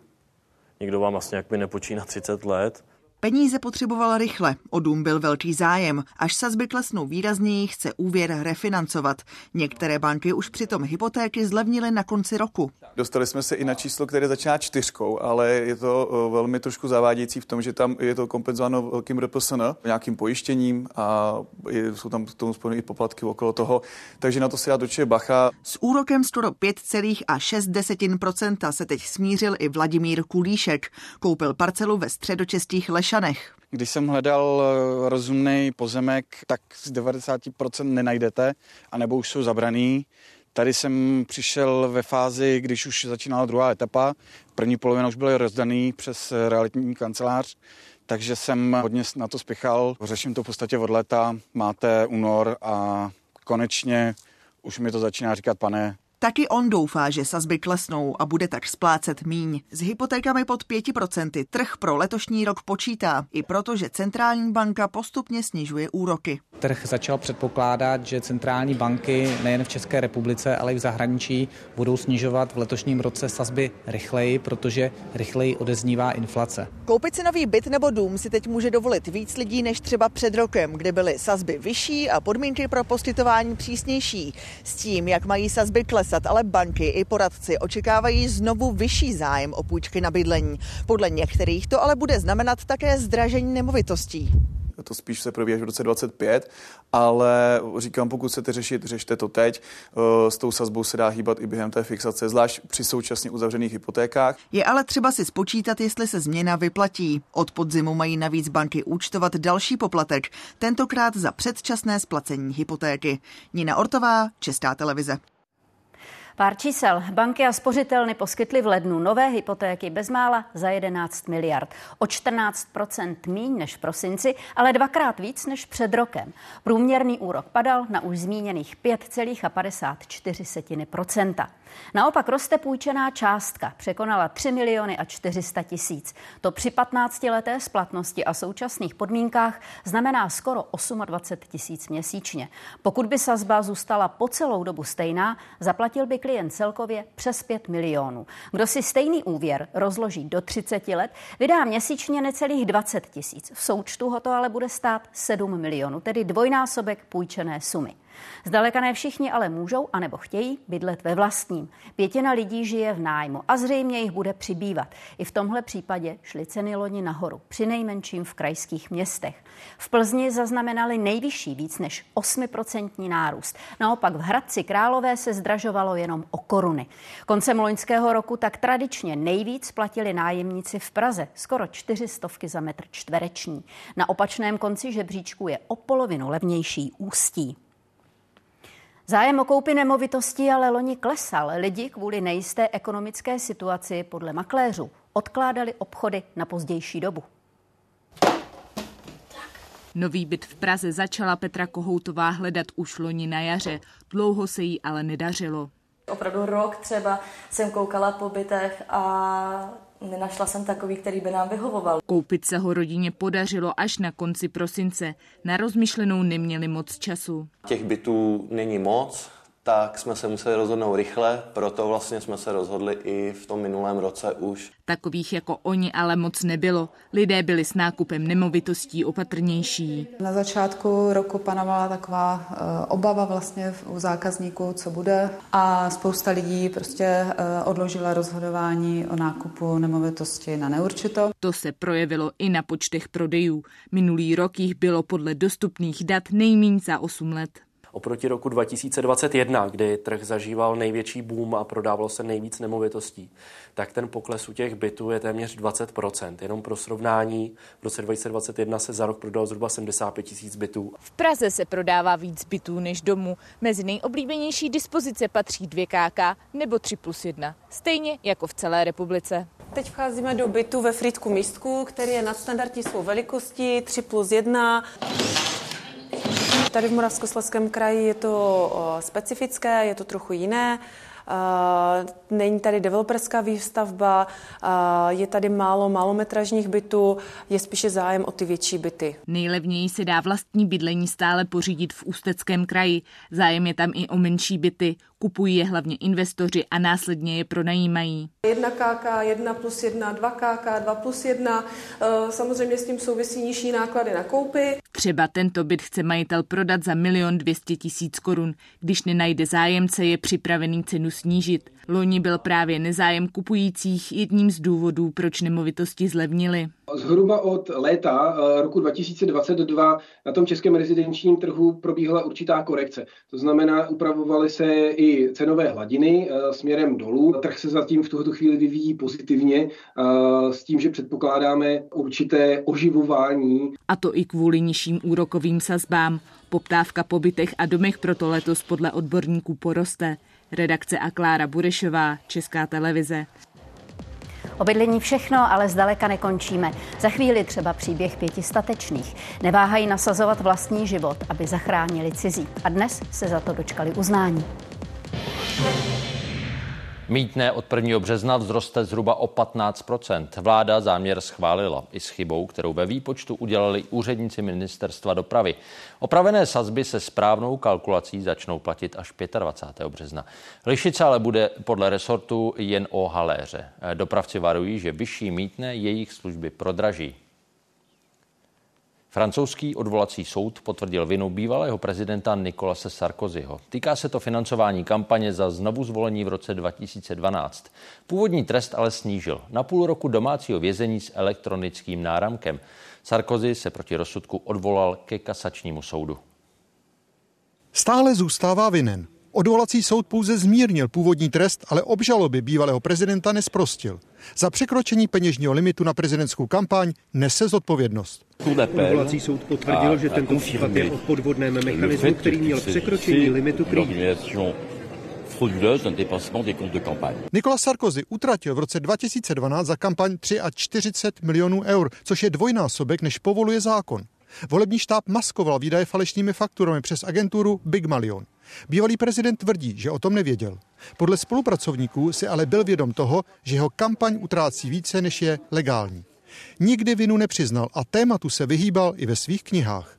Nikdo vám vlastně jakby nepočíná 30 let, Peníze potřeboval rychle, o dům byl velký zájem. Až sazby klesnou výrazněji, chce úvěr refinancovat. Některé banky už přitom hypotéky zlevnily na konci roku. Dostali jsme se i na číslo, které začíná čtyřkou, ale je to velmi trošku zavádějící v tom, že tam je to kompenzováno velkým RPSN, nějakým pojištěním a jsou tam k tomu spojené i poplatky okolo toho. Takže na to se dá doče bacha. S úrokem skoro 5,6% se teď smířil i Vladimír Kulíšek. Koupil parcelu ve středočeských Leš Lešanech. Když jsem hledal eh, rozumný pozemek, tak z 90% nenajdete, anebo už jsou zabraný. Tady jsem přišel ve fázi, když už začínala druhá etapa. První polovina už byly rozdaný přes realitní kancelář, takže jsem hodně na to spěchal. Řeším to v podstatě od léta. Máte únor a konečně už mi to začíná říkat, pane, Taky on doufá, že sazby klesnou a bude tak splácet míň. S hypotékami pod 5% trh pro letošní rok počítá, i proto, že centrální banka postupně snižuje úroky. Trh začal předpokládat, že centrální banky nejen v České republice, ale i v zahraničí budou snižovat v letošním roce sazby rychleji, protože rychleji odeznívá inflace. Koupit si nový byt nebo dům si teď může dovolit víc lidí než třeba před rokem, kdy byly sazby vyšší a podmínky pro poskytování přísnější. S tím, jak mají sazby klesat, klesat, ale banky i poradci očekávají znovu vyšší zájem o půjčky na bydlení. Podle některých to ale bude znamenat také zdražení nemovitostí to spíš se províjí v roce 25, ale říkám, pokud chcete řešit, řešte to teď. Eh, s tou sazbou se dá hýbat i během té fixace, zvlášť při současně uzavřených hypotékách. Je ale třeba si spočítat, jestli se změna vyplatí. Od podzimu mají navíc banky účtovat další poplatek, tentokrát za předčasné splacení hypotéky. Nina Ortová, Česká televize. Pár čísel. Banky a spořitelny poskytly v lednu nové hypotéky bezmála za 11 miliard. O 14% míň než v prosinci, ale dvakrát víc než před rokem. Průměrný úrok padal na už zmíněných 5,54 Naopak roste půjčená částka, překonala 3 miliony a 400 tisíc. To při 15-leté splatnosti a současných podmínkách znamená skoro 28 tisíc měsíčně. Pokud by sazba zůstala po celou dobu stejná, zaplatil by klient celkově přes 5 milionů. Kdo si stejný úvěr rozloží do 30 let, vydá měsíčně necelých 20 tisíc. V součtu ho to ale bude stát 7 milionů, tedy dvojnásobek půjčené sumy. Zdaleka ne všichni ale můžou anebo chtějí bydlet ve vlastním. Pětina lidí žije v nájmu a zřejmě jich bude přibývat. I v tomhle případě šly ceny loni nahoru, při nejmenším v krajských městech. V Plzni zaznamenali nejvyšší víc než 8% nárůst. Naopak v Hradci Králové se zdražovalo jenom o koruny. Koncem loňského roku tak tradičně nejvíc platili nájemníci v Praze, skoro 400 za metr čtvereční. Na opačném konci žebříčku je o polovinu levnější ústí. Zájem o koupy nemovitostí ale loni klesal. Lidi kvůli nejisté ekonomické situaci podle makléřů odkládali obchody na pozdější dobu. Nový byt v Praze začala Petra Kohoutová hledat už loni na jaře. Dlouho se jí ale nedařilo. Opravdu rok třeba jsem koukala po bytech a Nenašla jsem takový, který by nám vyhovoval. Koupit se ho rodině podařilo až na konci prosince. Na rozmyšlenou neměli moc času. Těch bytů není moc, tak jsme se museli rozhodnout rychle, proto vlastně jsme se rozhodli i v tom minulém roce už. Takových jako oni ale moc nebylo. Lidé byli s nákupem nemovitostí opatrnější. Na začátku roku panovala taková uh, obava vlastně u zákazníků, co bude a spousta lidí prostě uh, odložila rozhodování o nákupu nemovitosti na neurčito. To se projevilo i na počtech prodejů. Minulý rok jich bylo podle dostupných dat nejméně za 8 let oproti roku 2021, kdy trh zažíval největší boom a prodávalo se nejvíc nemovitostí, tak ten pokles u těch bytů je téměř 20%. Jenom pro srovnání, v roce 2021 se za rok prodalo zhruba 75 tisíc bytů. V Praze se prodává víc bytů než domů. Mezi nejoblíbenější dispozice patří 2KK nebo 3 plus 1. Stejně jako v celé republice. Teď vcházíme do bytu ve Frýdku místku, který je nadstandardní svou velikostí, 3 plus 1. Tady v Moravskoslezském kraji je to specifické, je to trochu jiné. Není tady developerská výstavba, je tady málo malometražních bytů, je spíše zájem o ty větší byty. Nejlevněji se dá vlastní bydlení stále pořídit v Ústeckém kraji. Zájem je tam i o menší byty. Kupují je hlavně investoři a následně je pronajímají. 1 KK, 1 plus 1, 2 KK, 2 plus 1. E, samozřejmě s tím souvisí nižší náklady na koupy. Třeba tento byt chce majitel prodat za milion 200 tisíc korun. Když nenajde zájemce, je připravený cenu snížit. Loni byl právě nezájem kupujících jedním z důvodů, proč nemovitosti zlevnily. Zhruba od léta eh, roku 2022 na tom českém rezidenčním trhu probíhala určitá korekce. To znamená, upravovaly se i cenové hladiny eh, směrem dolů. Trh se zatím v tuto chvíli vyvíjí pozitivně eh, s tím, že předpokládáme určité oživování. A to i kvůli nižším úrokovým sazbám. Poptávka po bytech a domech proto letos podle odborníků poroste. Redakce a Klára Burešová, Česká televize. O bydlení všechno, ale zdaleka nekončíme. Za chvíli třeba příběh pěti statečných. Neváhají nasazovat vlastní život, aby zachránili cizí. A dnes se za to dočkali uznání. Mítné od 1. března vzroste zhruba o 15% Vláda záměr schválila i s chybou, kterou ve výpočtu udělali úředníci ministerstva dopravy. Opravené sazby se správnou kalkulací začnou platit až 25. března. Lišit se ale bude podle resortu jen o haléře. Dopravci varují, že vyšší mítné jejich služby prodraží. Francouzský odvolací soud potvrdil vinu bývalého prezidenta Nikolase Sarkozyho. Týká se to financování kampaně za znovu zvolení v roce 2012. Původní trest ale snížil na půl roku domácího vězení s elektronickým náramkem. Sarkozy se proti rozsudku odvolal ke kasačnímu soudu. Stále zůstává vinen. Odvolací soud pouze zmírnil původní trest, ale obžaloby bývalého prezidenta nesprostil. Za překročení peněžního limitu na prezidentskou kampaň nese zodpovědnost. Odvolací soud potvrdil, že tento případ je o podvodném mechanismu, který měl překročení limitu krýt. Nicolas Sarkozy utratil v roce 2012 za kampaň 43 milionů eur, což je dvojnásobek, než povoluje zákon. Volební štáb maskoval výdaje falešnými fakturami přes agenturu Big Malion. Bývalý prezident tvrdí, že o tom nevěděl. Podle spolupracovníků si ale byl vědom toho, že jeho kampaň utrácí více, než je legální. Nikdy vinu nepřiznal a tématu se vyhýbal i ve svých knihách.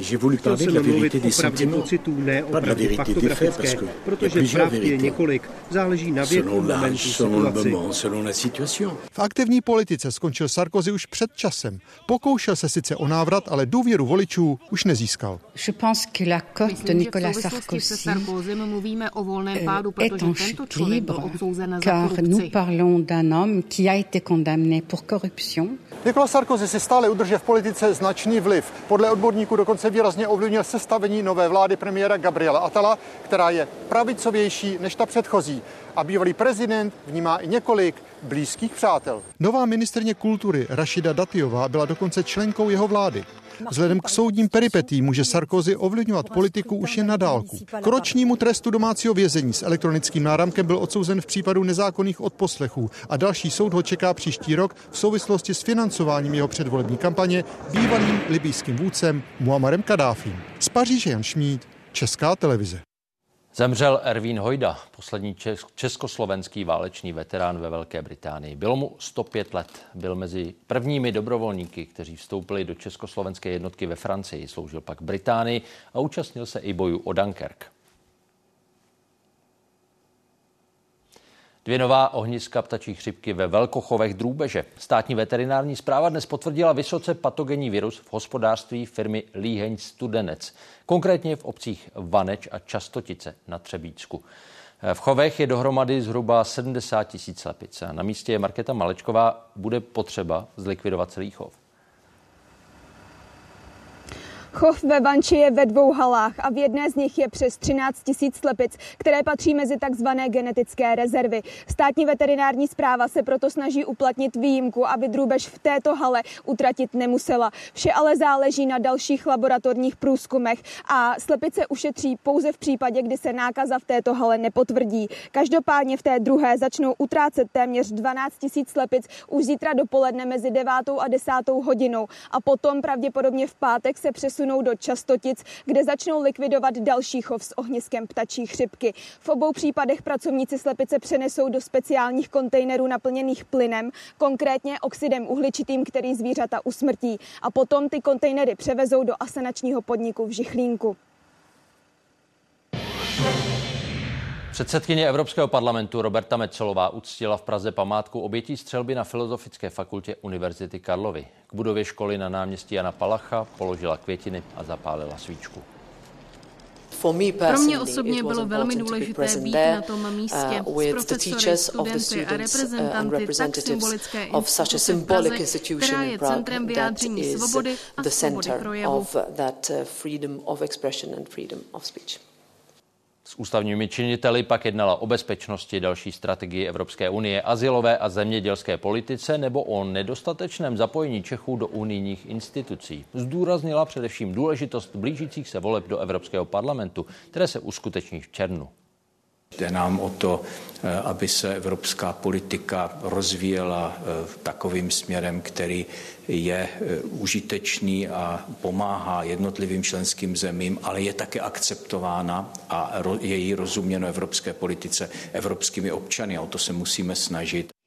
J'ai voulu parler de la vérité des sentiments, ne pas de la vérité des faits, parce que protože pravd je několik, záleží na věku, momentu, situaci. V aktivní politice skončil Sarkozy už před časem. Pokoušel se sice o návrat, ale důvěru voličů už nezískal. Je pense que la cote de Nicolas Sarkozy mluvíme o volném pádu, protože tento člověk byl odsouzen za korupci. nous parlons d'un homme qui a été condamné pour corruption. Nicolas Sarkozy si stále udržuje v politice značný vliv. Podle odborníků dokonce výrazně ovlivnil sestavení nové vlády premiéra Gabriela Atala, která je pravicovější než ta předchozí. A bývalý prezident vnímá i několik blízkých přátel. Nová ministrně kultury Rašida Datiová byla dokonce členkou jeho vlády. Vzhledem k soudním peripetím může Sarkozy ovlivňovat politiku už jen na dálku. K ročnímu trestu domácího vězení s elektronickým náramkem byl odsouzen v případu nezákonných odposlechů a další soud ho čeká příští rok v souvislosti s financováním jeho předvolební kampaně bývalým libýským vůdcem Muammarem Kadáfím. Z Paříže Jan Šmíd, Česká televize. Zemřel Ervín Hojda, poslední československý válečný veterán ve Velké Británii. Bylo mu 105 let. Byl mezi prvními dobrovolníky, kteří vstoupili do československé jednotky ve Francii. Sloužil pak Británii a účastnil se i bojů o Dunkirk. Dvě nová ohniska ptačí chřipky ve velkochovech drůbeže. Státní veterinární zpráva dnes potvrdila vysoce patogenní virus v hospodářství firmy Líheň Studenec, konkrétně v obcích Vaneč a Častotice na Třebíčsku. V chovech je dohromady zhruba 70 tisíc slepic. Na místě je Marketa Malečková. Bude potřeba zlikvidovat celý chov. Chov ve Vanči je ve dvou halách a v jedné z nich je přes 13 tisíc slepic, které patří mezi takzvané genetické rezervy. Státní veterinární zpráva se proto snaží uplatnit výjimku, aby drůbež v této hale utratit nemusela. Vše ale záleží na dalších laboratorních průzkumech a slepice ušetří pouze v případě, kdy se nákaza v této hale nepotvrdí. Každopádně v té druhé začnou utrácet téměř 12 tisíc slepic už zítra dopoledne mezi 9 a 10 hodinou a potom pravděpodobně v pátek se přesunou přesunou do Častotic, kde začnou likvidovat další chov s ohniskem ptačí chřipky. V obou případech pracovníci slepice přenesou do speciálních kontejnerů naplněných plynem, konkrétně oxidem uhličitým, který zvířata usmrtí. A potom ty kontejnery převezou do asanačního podniku v Žichlínku. Předsedkyně Evropského parlamentu Roberta Metzolová uctila v Praze památku obětí střelby na Filozofické fakultě Univerzity Karlovy. K budově školy na náměstí Jana Palacha položila květiny a zapálila svíčku. Pro mě osobně bylo velmi důležité být na tom místě uh, s profesory, studenty a uh, reprezentanty tak symbolické instituce v Praze, která je centrem vyjádření svobody a svobody projevu. S ústavními činiteli pak jednala o bezpečnosti další strategii Evropské unie, asilové a zemědělské politice nebo o nedostatečném zapojení Čechů do unijních institucí. Zdůraznila především důležitost blížících se voleb do Evropského parlamentu, které se uskuteční v červnu. Jde nám o to, eh, aby se evropská politika rozvíjela eh, takovým směrem, který je eh, užitečný a pomáhá jednotlivým členským zemím, ale je také akceptována a je jí rozuměno evropské politice evropskými občany a o to se musíme snažit.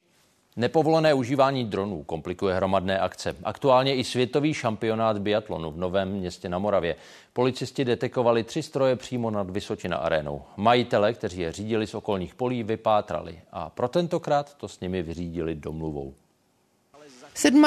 Nepovolené užívání dronů komplikuje hromadné akce. Aktuálně i světový šampionát biatlonu v Novém městě na Moravě. Policisti detekovali tři stroje přímo nad Vysočina arénou. Majitele, kteří je řídili z okolních polí, vypátrali a pro tentokrát to s nimi vyřídili domluvou.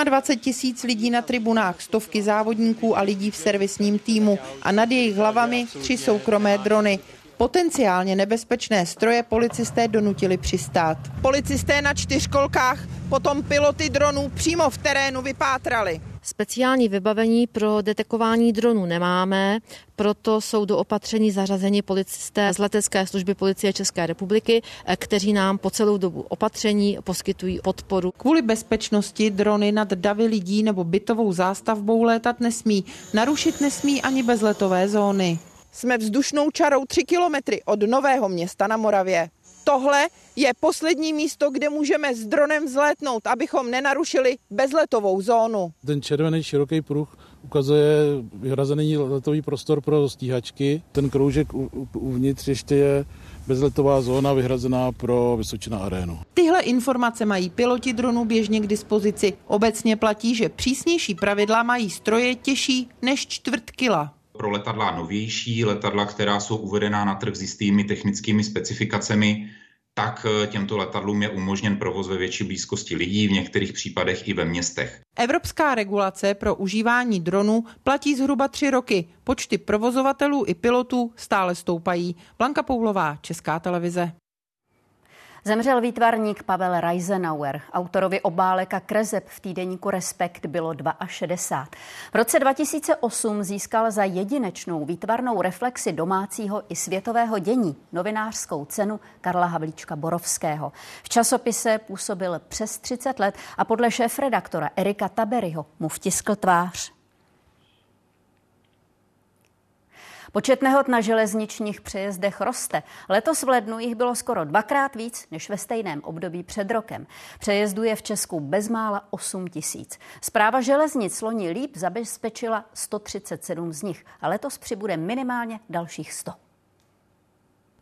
27 tisíc lidí na tribunách, stovky závodníků a lidí v servisním týmu a nad jejich hlavami tři soukromé drony. Potenciálně nebezpečné stroje policisté donutili přistát. Policisté na čtyřkolkách potom piloty dronů přímo v terénu vypátrali. Speciální vybavení pro detekování dronů nemáme, proto jsou do opatření zařazeni policisté z letecké služby policie České republiky, kteří nám po celou dobu opatření poskytují podporu. Kvůli bezpečnosti drony nad davy lidí nebo bytovou zástavbou létat nesmí. Narušit nesmí ani bezletové zóny. Jsme vzdušnou čarou 3 kilometry od Nového města na Moravě. Tohle je poslední místo, kde můžeme s dronem vzlétnout, abychom nenarušili bezletovou zónu. Ten červený široký pruh ukazuje vyhrazený letový prostor pro stíhačky. Ten kroužek uvnitř ještě je bezletová zóna vyhrazená pro Vysočina arénu. Tyhle informace mají piloti dronů běžně k dispozici. Obecně platí, že přísnější pravidla mají stroje těžší než čtvrt kila pro letadla novější, letadla, která jsou uvedená na trh s jistými technickými specifikacemi, tak eh, těmto letadlům je umožněn provoz ve větší blízkosti lidí, v některých případech i ve městech. Evropská regulace pro užívání dronů platí zhruba tři roky. Počty provozovatelů i pilotů stále stoupají. Blanka Poulová, Česká televize. Zemřel výtvarník Pavel Reisenauer. Autorovi obálek a v týdeníku Respekt bylo 62. V roce 2008 získal za jedinečnou výtvarnou reflexi domácího i světového dění novinářskou cenu Karla Havlíčka Borovského. V časopise působil přes 30 let a podle šéf-redaktora Erika Taberyho mu vtiskl tvář. Počet nehod na železničních přejezdech roste. Letos v lednu jich bylo skoro dvakrát víc než ve stejném období před rokem. Přejezdů je v Česku bezmála 8 tisíc. Zpráva železnic loni líp zabezpečila 137 z nich a letos přibude minimálně dalších 100.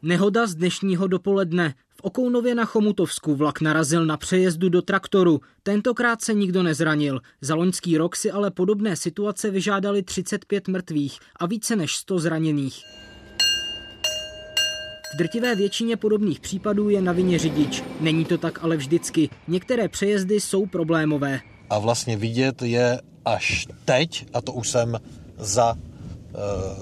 Nehoda z dnešního dopoledne. V Okounově na Chomutovsku vlak narazil na přejezdu do traktoru. Tentokrát se nikdo nezranil. Za loňský rok si ale podobné situace vyžádali 35 mrtvých a více než 100 zraněných. V drtivé většině podobných případů je na vině řidič. Není to tak ale vždycky. Některé přejezdy jsou problémové. A vlastně vidět je až teď, a to už jsem za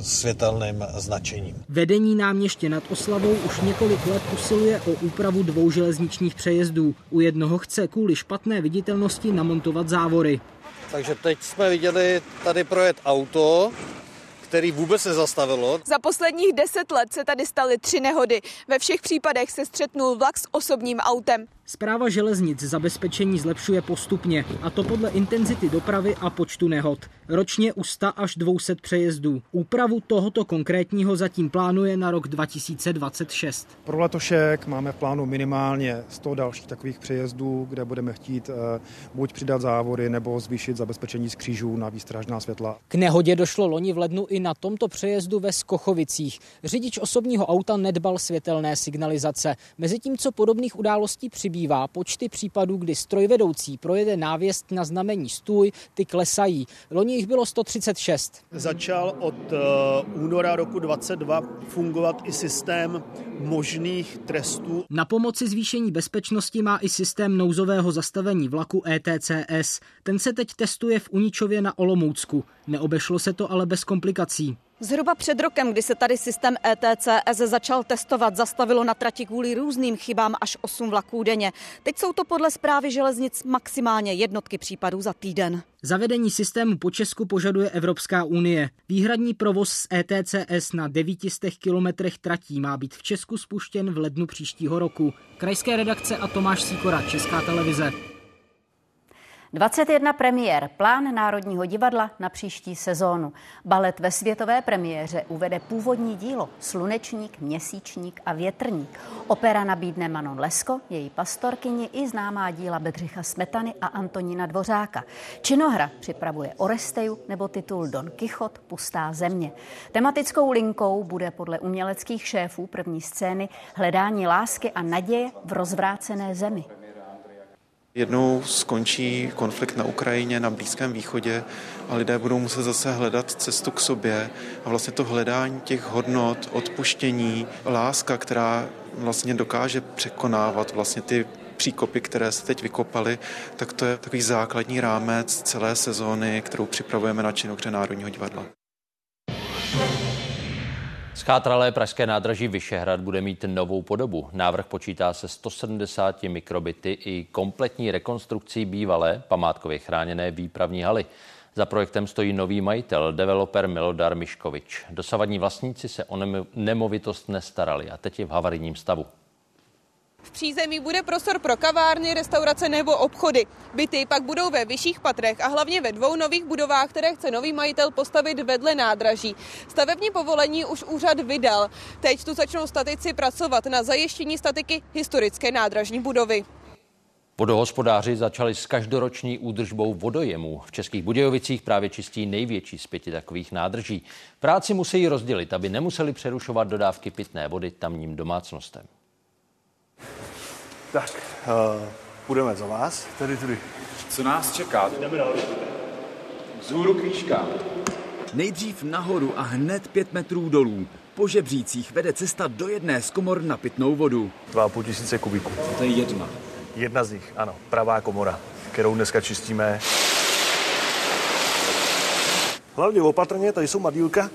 světelným značením. Vedení náměště nad Oslavou už několik let usiluje o úpravu dvou železničních přejezdů. U jednoho chce kvůli špatné viditelnosti namontovat závory. Takže teď jsme viděli tady projet auto, který vůbec nezastavilo. Za posledních deset let se tady staly tři nehody. Ve všech případech se střetnul vlak s osobním autem. Zpráva železnic zabezpečení zlepšuje postupně, a to podle intenzity dopravy a počtu nehod. Ročně u 100 až 200 přejezdů. Úpravu tohoto konkrétního zatím plánuje na rok 2026. Pro letošek máme v plánu minimálně 100 dalších takových přejezdů, kde budeme chtít eh, buď přidat závory nebo zvýšit zabezpečení skřížů na výstražná světla. K nehodě došlo loni v lednu i na tomto přejezdu ve Skochovicích. Řidič osobního auta nedbal světelné signalizace. Mezitím, co podobných událostí přibývá, přibývá. Počty případů, kdy strojvedoucí projede návěst na znamení stůj, ty klesají. Loni jich bylo 136. Začal od uh, února roku 22 fungovat i systém možných trestů. Na pomoci zvýšení bezpečnosti má i systém nouzového zastavení vlaku ETCS. Ten se teď testuje v Uničově na Olomoucku. Neobešlo se to ale bez komplikací. Zhruba před rokem, kdy se tady systém ETCS začal testovat, zastavilo na trati kvůli různým chybám až 8 vlaků denně. Teď jsou to podle zprávy železnic maximálně jednotky případů za týden. Zavedení systému po Česku požaduje Evropská unie. Výhradní provoz z ETCS na 900 kilometrech tratí má být v Česku spuštěn v lednu příštího roku. Krajské redakce a Tomáš Sikora, Česká televize. 21 premiér, plán Národního divadla na příští sezónu. Balet ve světové premiéře uvede původní dílo Slunečník, Měsíčník a Větrník. Opera nabídne Manon Lesko, její pastorkyni i známá díla Bedřicha Smetany a Antonína Dvořáka. Činohra připravuje Oresteju nebo titul Don Kichot, Pustá země. Tematickou linkou bude podle uměleckých šéfů první scény hledání lásky a naděje v rozvrácené zemi. Jednou skončí konflikt na Ukrajině, na Blízkém východě a lidé budou muset zase hledat cestu k sobě a vlastně to hledání těch hodnot, odpuštění, láska, která vlastně dokáže překonávat vlastně ty příkopy, které se teď vykopaly, tak to je takový základní rámec celé sezóny, kterou připravujeme na činokře Národního divadla. Schátralé pražské nádraží Vyšehrad bude mít novou podobu. Návrh počítá se 170 mikrobity i kompletní rekonstrukcí bývalé památkově chráněné výpravní haly. Za projektem stojí nový majitel, developer Milodar Miškovič. Dosavadní vlastníci se o nemovitost nestarali a teď je v havarijním stavu. V přízemí bude prostor pro kavárny, restaurace nebo obchody. Byty pak budou ve vyšších patrech a hlavně ve dvou nových budovách, které chce nový majitel postavit vedle nádraží. Stavební povolení už úřad vydal. Teď tu začnou statici pracovat na zajištění statiky historické nádražní budovy. Vodohospodáři začali s každoroční údržbou vodojemů. V Českých Budějovicích právě čistí největší z pěti takových nádrží. Práci musí rozdělit, aby nemuseli přerušovat dodávky pitné vody tamním domácnostem. Tak, uh, půjdeme za vás. Tady, tady. Co nás čeká? Jdeme nahoru. Vzhůru křížka. Nejdřív nahoru a hned pět metrů dolů. Po žebřících vede cesta do jedné z komor na pitnou vodu. 2,5 tisíce kubíků. To je jedna. Jedna z nich, ano. Pravá komora, kterou dneska čistíme. Hlavně opatrně, tady jsou madílka.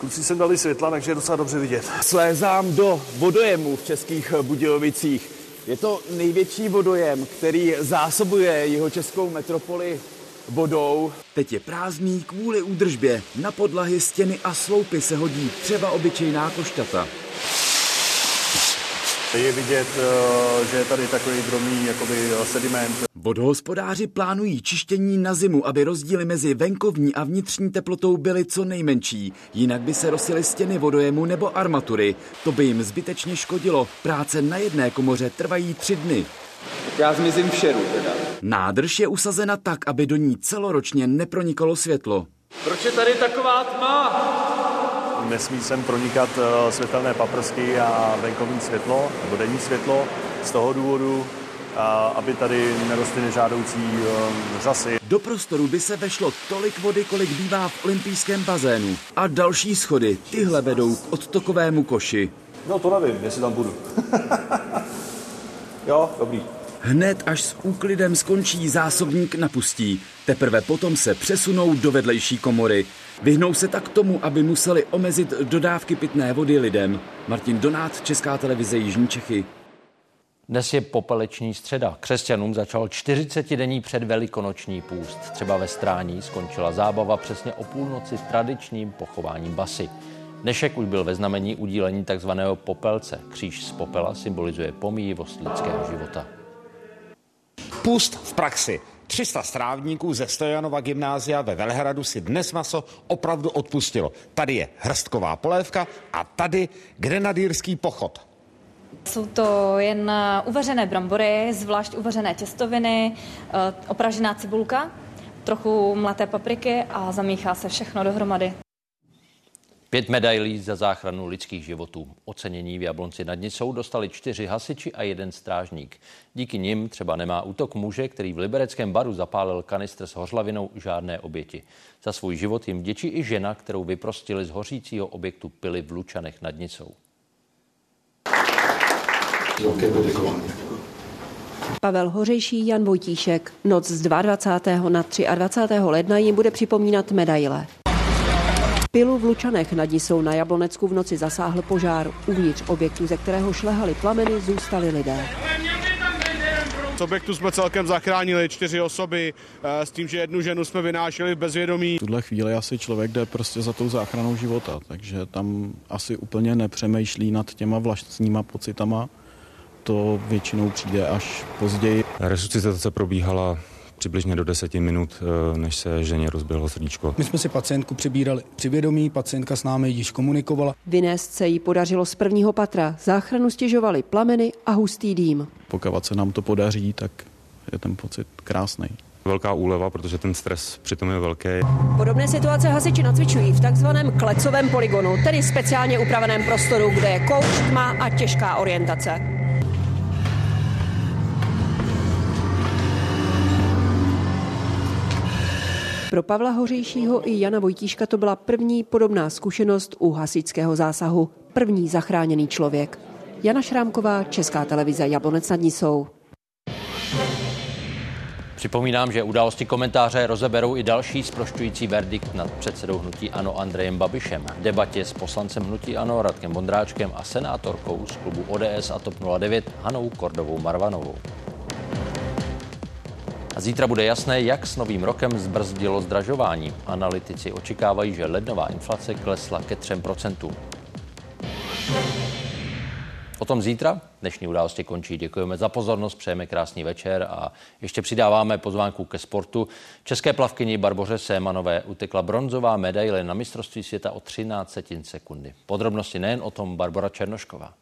Kluci sem dali světla, takže je docela dobře vidět. Slézám do vodojemu v Českých Budějovicích. Je to největší vodojem, který zásobuje jeho českou metropoli vodou. Teď je prázdný kvůli údržbě. Na podlahy, stěny a sloupy se hodí třeba obyčejná košťata. Je vidět, eh, že je tady takový drobný jakoby, sediment. Vodohospodáři plánují čištění na zimu, aby rozdíly mezi venkovní a vnitřní teplotou byly co nejmenší. Jinak by se rosily stěny vodojemu nebo armatury. To by jim zbytečně škodilo. Práce na jedné komoře trvají tři dny. Já zmizím v šeru teda. Nádrž je usazena tak, aby do ní celoročně nepronikalo světlo. Proč je tady taková tma? nesmí sem pronikat světelné paprsky a venkovní světlo nebo denní světlo. Z toho důvodu aby tady nerostly nežádoucí řasy. Do prostoru by se vešlo tolik vody, kolik bývá v olympijském bazénu. A další schody, tyhle vedou k odtokovému koši. No to nevím, jestli tam budu. jo, dobrý. Hned až s úklidem skončí zásobník napustí. Teprve potom se přesunou do vedlejší komory. Vyhnou se tak tomu, aby museli omezit dodávky pitné vody lidem. Martin Donát, Česká televize Jižní Čechy. Dnes je popeleční středa. Křesťanům začal 40-denní předvelikonoční půst. Třeba ve Strání skončila zábava přesně o půlnoci tradičním pochováním basy. Dnešek už byl ve znamení udílení takzvaného popelce. Kříž z popela symbolizuje pomíjivost lidského života. Půst v praxi. 300 strávníků ze Stojanova gymnázia ve Velhradu si dnes maso opravdu odpustilo. Tady je hrstková polévka a tady grenadýrský pochod. Jsou to jen uvařené brambory, zvlášť uvařené těstoviny, eh, opražená cibulka, trochu mlaté papriky a zamíchá se všechno dohromady. Pět medailí za záchranu lidských životů. Ocenění v Jablonci nad Nisou dostali čtyři hasiči a jeden strážník. Díky nim třeba nemá útok muže, který v libereckém baru zapálil kanistr s hořlavinou žádné oběti. Za svůj život jim děčí i žena, kterou vyprostili z hořícího objektu pily v Lučanech nad Nisou. Pavel Hořejší, Jan Vojtíšek. Noc z 22. na 23. ledna jim bude připomínat medaile. Pilu v Lučanech nad jsou na Jablonecku v noci zasáhl požár. Uvnitř objektu, ze kterého šlehaly plameny, zůstali lidé. Z objektu jsme celkem zachránili čtyři osoby eh, s tím, že jednu ženu jsme vynášeli v bezvědomí. V tuhle chvíli asi člověk jde prostě za tou záchranou života, takže tam asi úplně nepřemýšlí nad těma vlastníma pocitama. To většinou přijde až později. Resuscitace probíhala přibližně do deseti minut, eh, než se ženě rozbilo srdíčko. My jsme si pacientku přibírali při vědomí, pacientka s námi již komunikovala. Vynést se jí podařilo z prvního patra. Záchranu stěžovali plameny a hustý dým. Pokud se nám to podaří, tak je ten pocit krásný. Velká úleva, protože ten stres přitom je velký. Podobné situace hasiči nacvičují v takzvaném klecovém poligonu, tedy speciálně upraveném prostoru, kde je kouč, tma a těžká orientace. Pro Pavla Hořejšího i Jana Vojtíška to byla první podobná zkušenost u hasičského zásahu. První zachráněný člověk. Jana Šrámková, Česká televize Jablonec nad Nisou. Připomínám, že události komentáře rozeberou i další sprošťující verdikt nad předsedou hnutí Ano Andrejem Babišem. V debatě s poslancem hnutí Ano Radkem Bondráčkem a senátorkou z klubu ODS a TOP 09 Hanou Kordovou Marvanovou. Zítra bude jasné, jak s novým rokem zbrzdilo zdražování. Analytici očekávají, že lednová inflace klesla ke 3%. O tom zítra dnešní události končí. Děkujeme za pozornost, přejeme krásný večer a ještě přidáváme pozvánku ke sportu. České plavkyni Barboře Sémanové utekla bronzová medaile na mistrovství světa o 13 sekundy. Podrobnosti nejen o tom Barbara Černošková.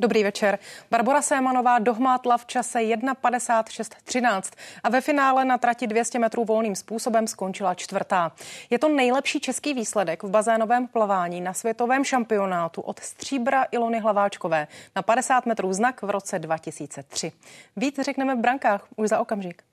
Dobrý večer. Barbara Sémanová dohmátla v čase 1.56.13 a ve finále na trati 200 metrů volným způsobem skončila čtvrtá. Je to nejlepší český výsledek v bazénovém plavání na světovém šampionátu od stříbra Ilony Hlaváčkové na 50 metrů znak v roce 2003. Víc řekneme v brankách už za okamžik.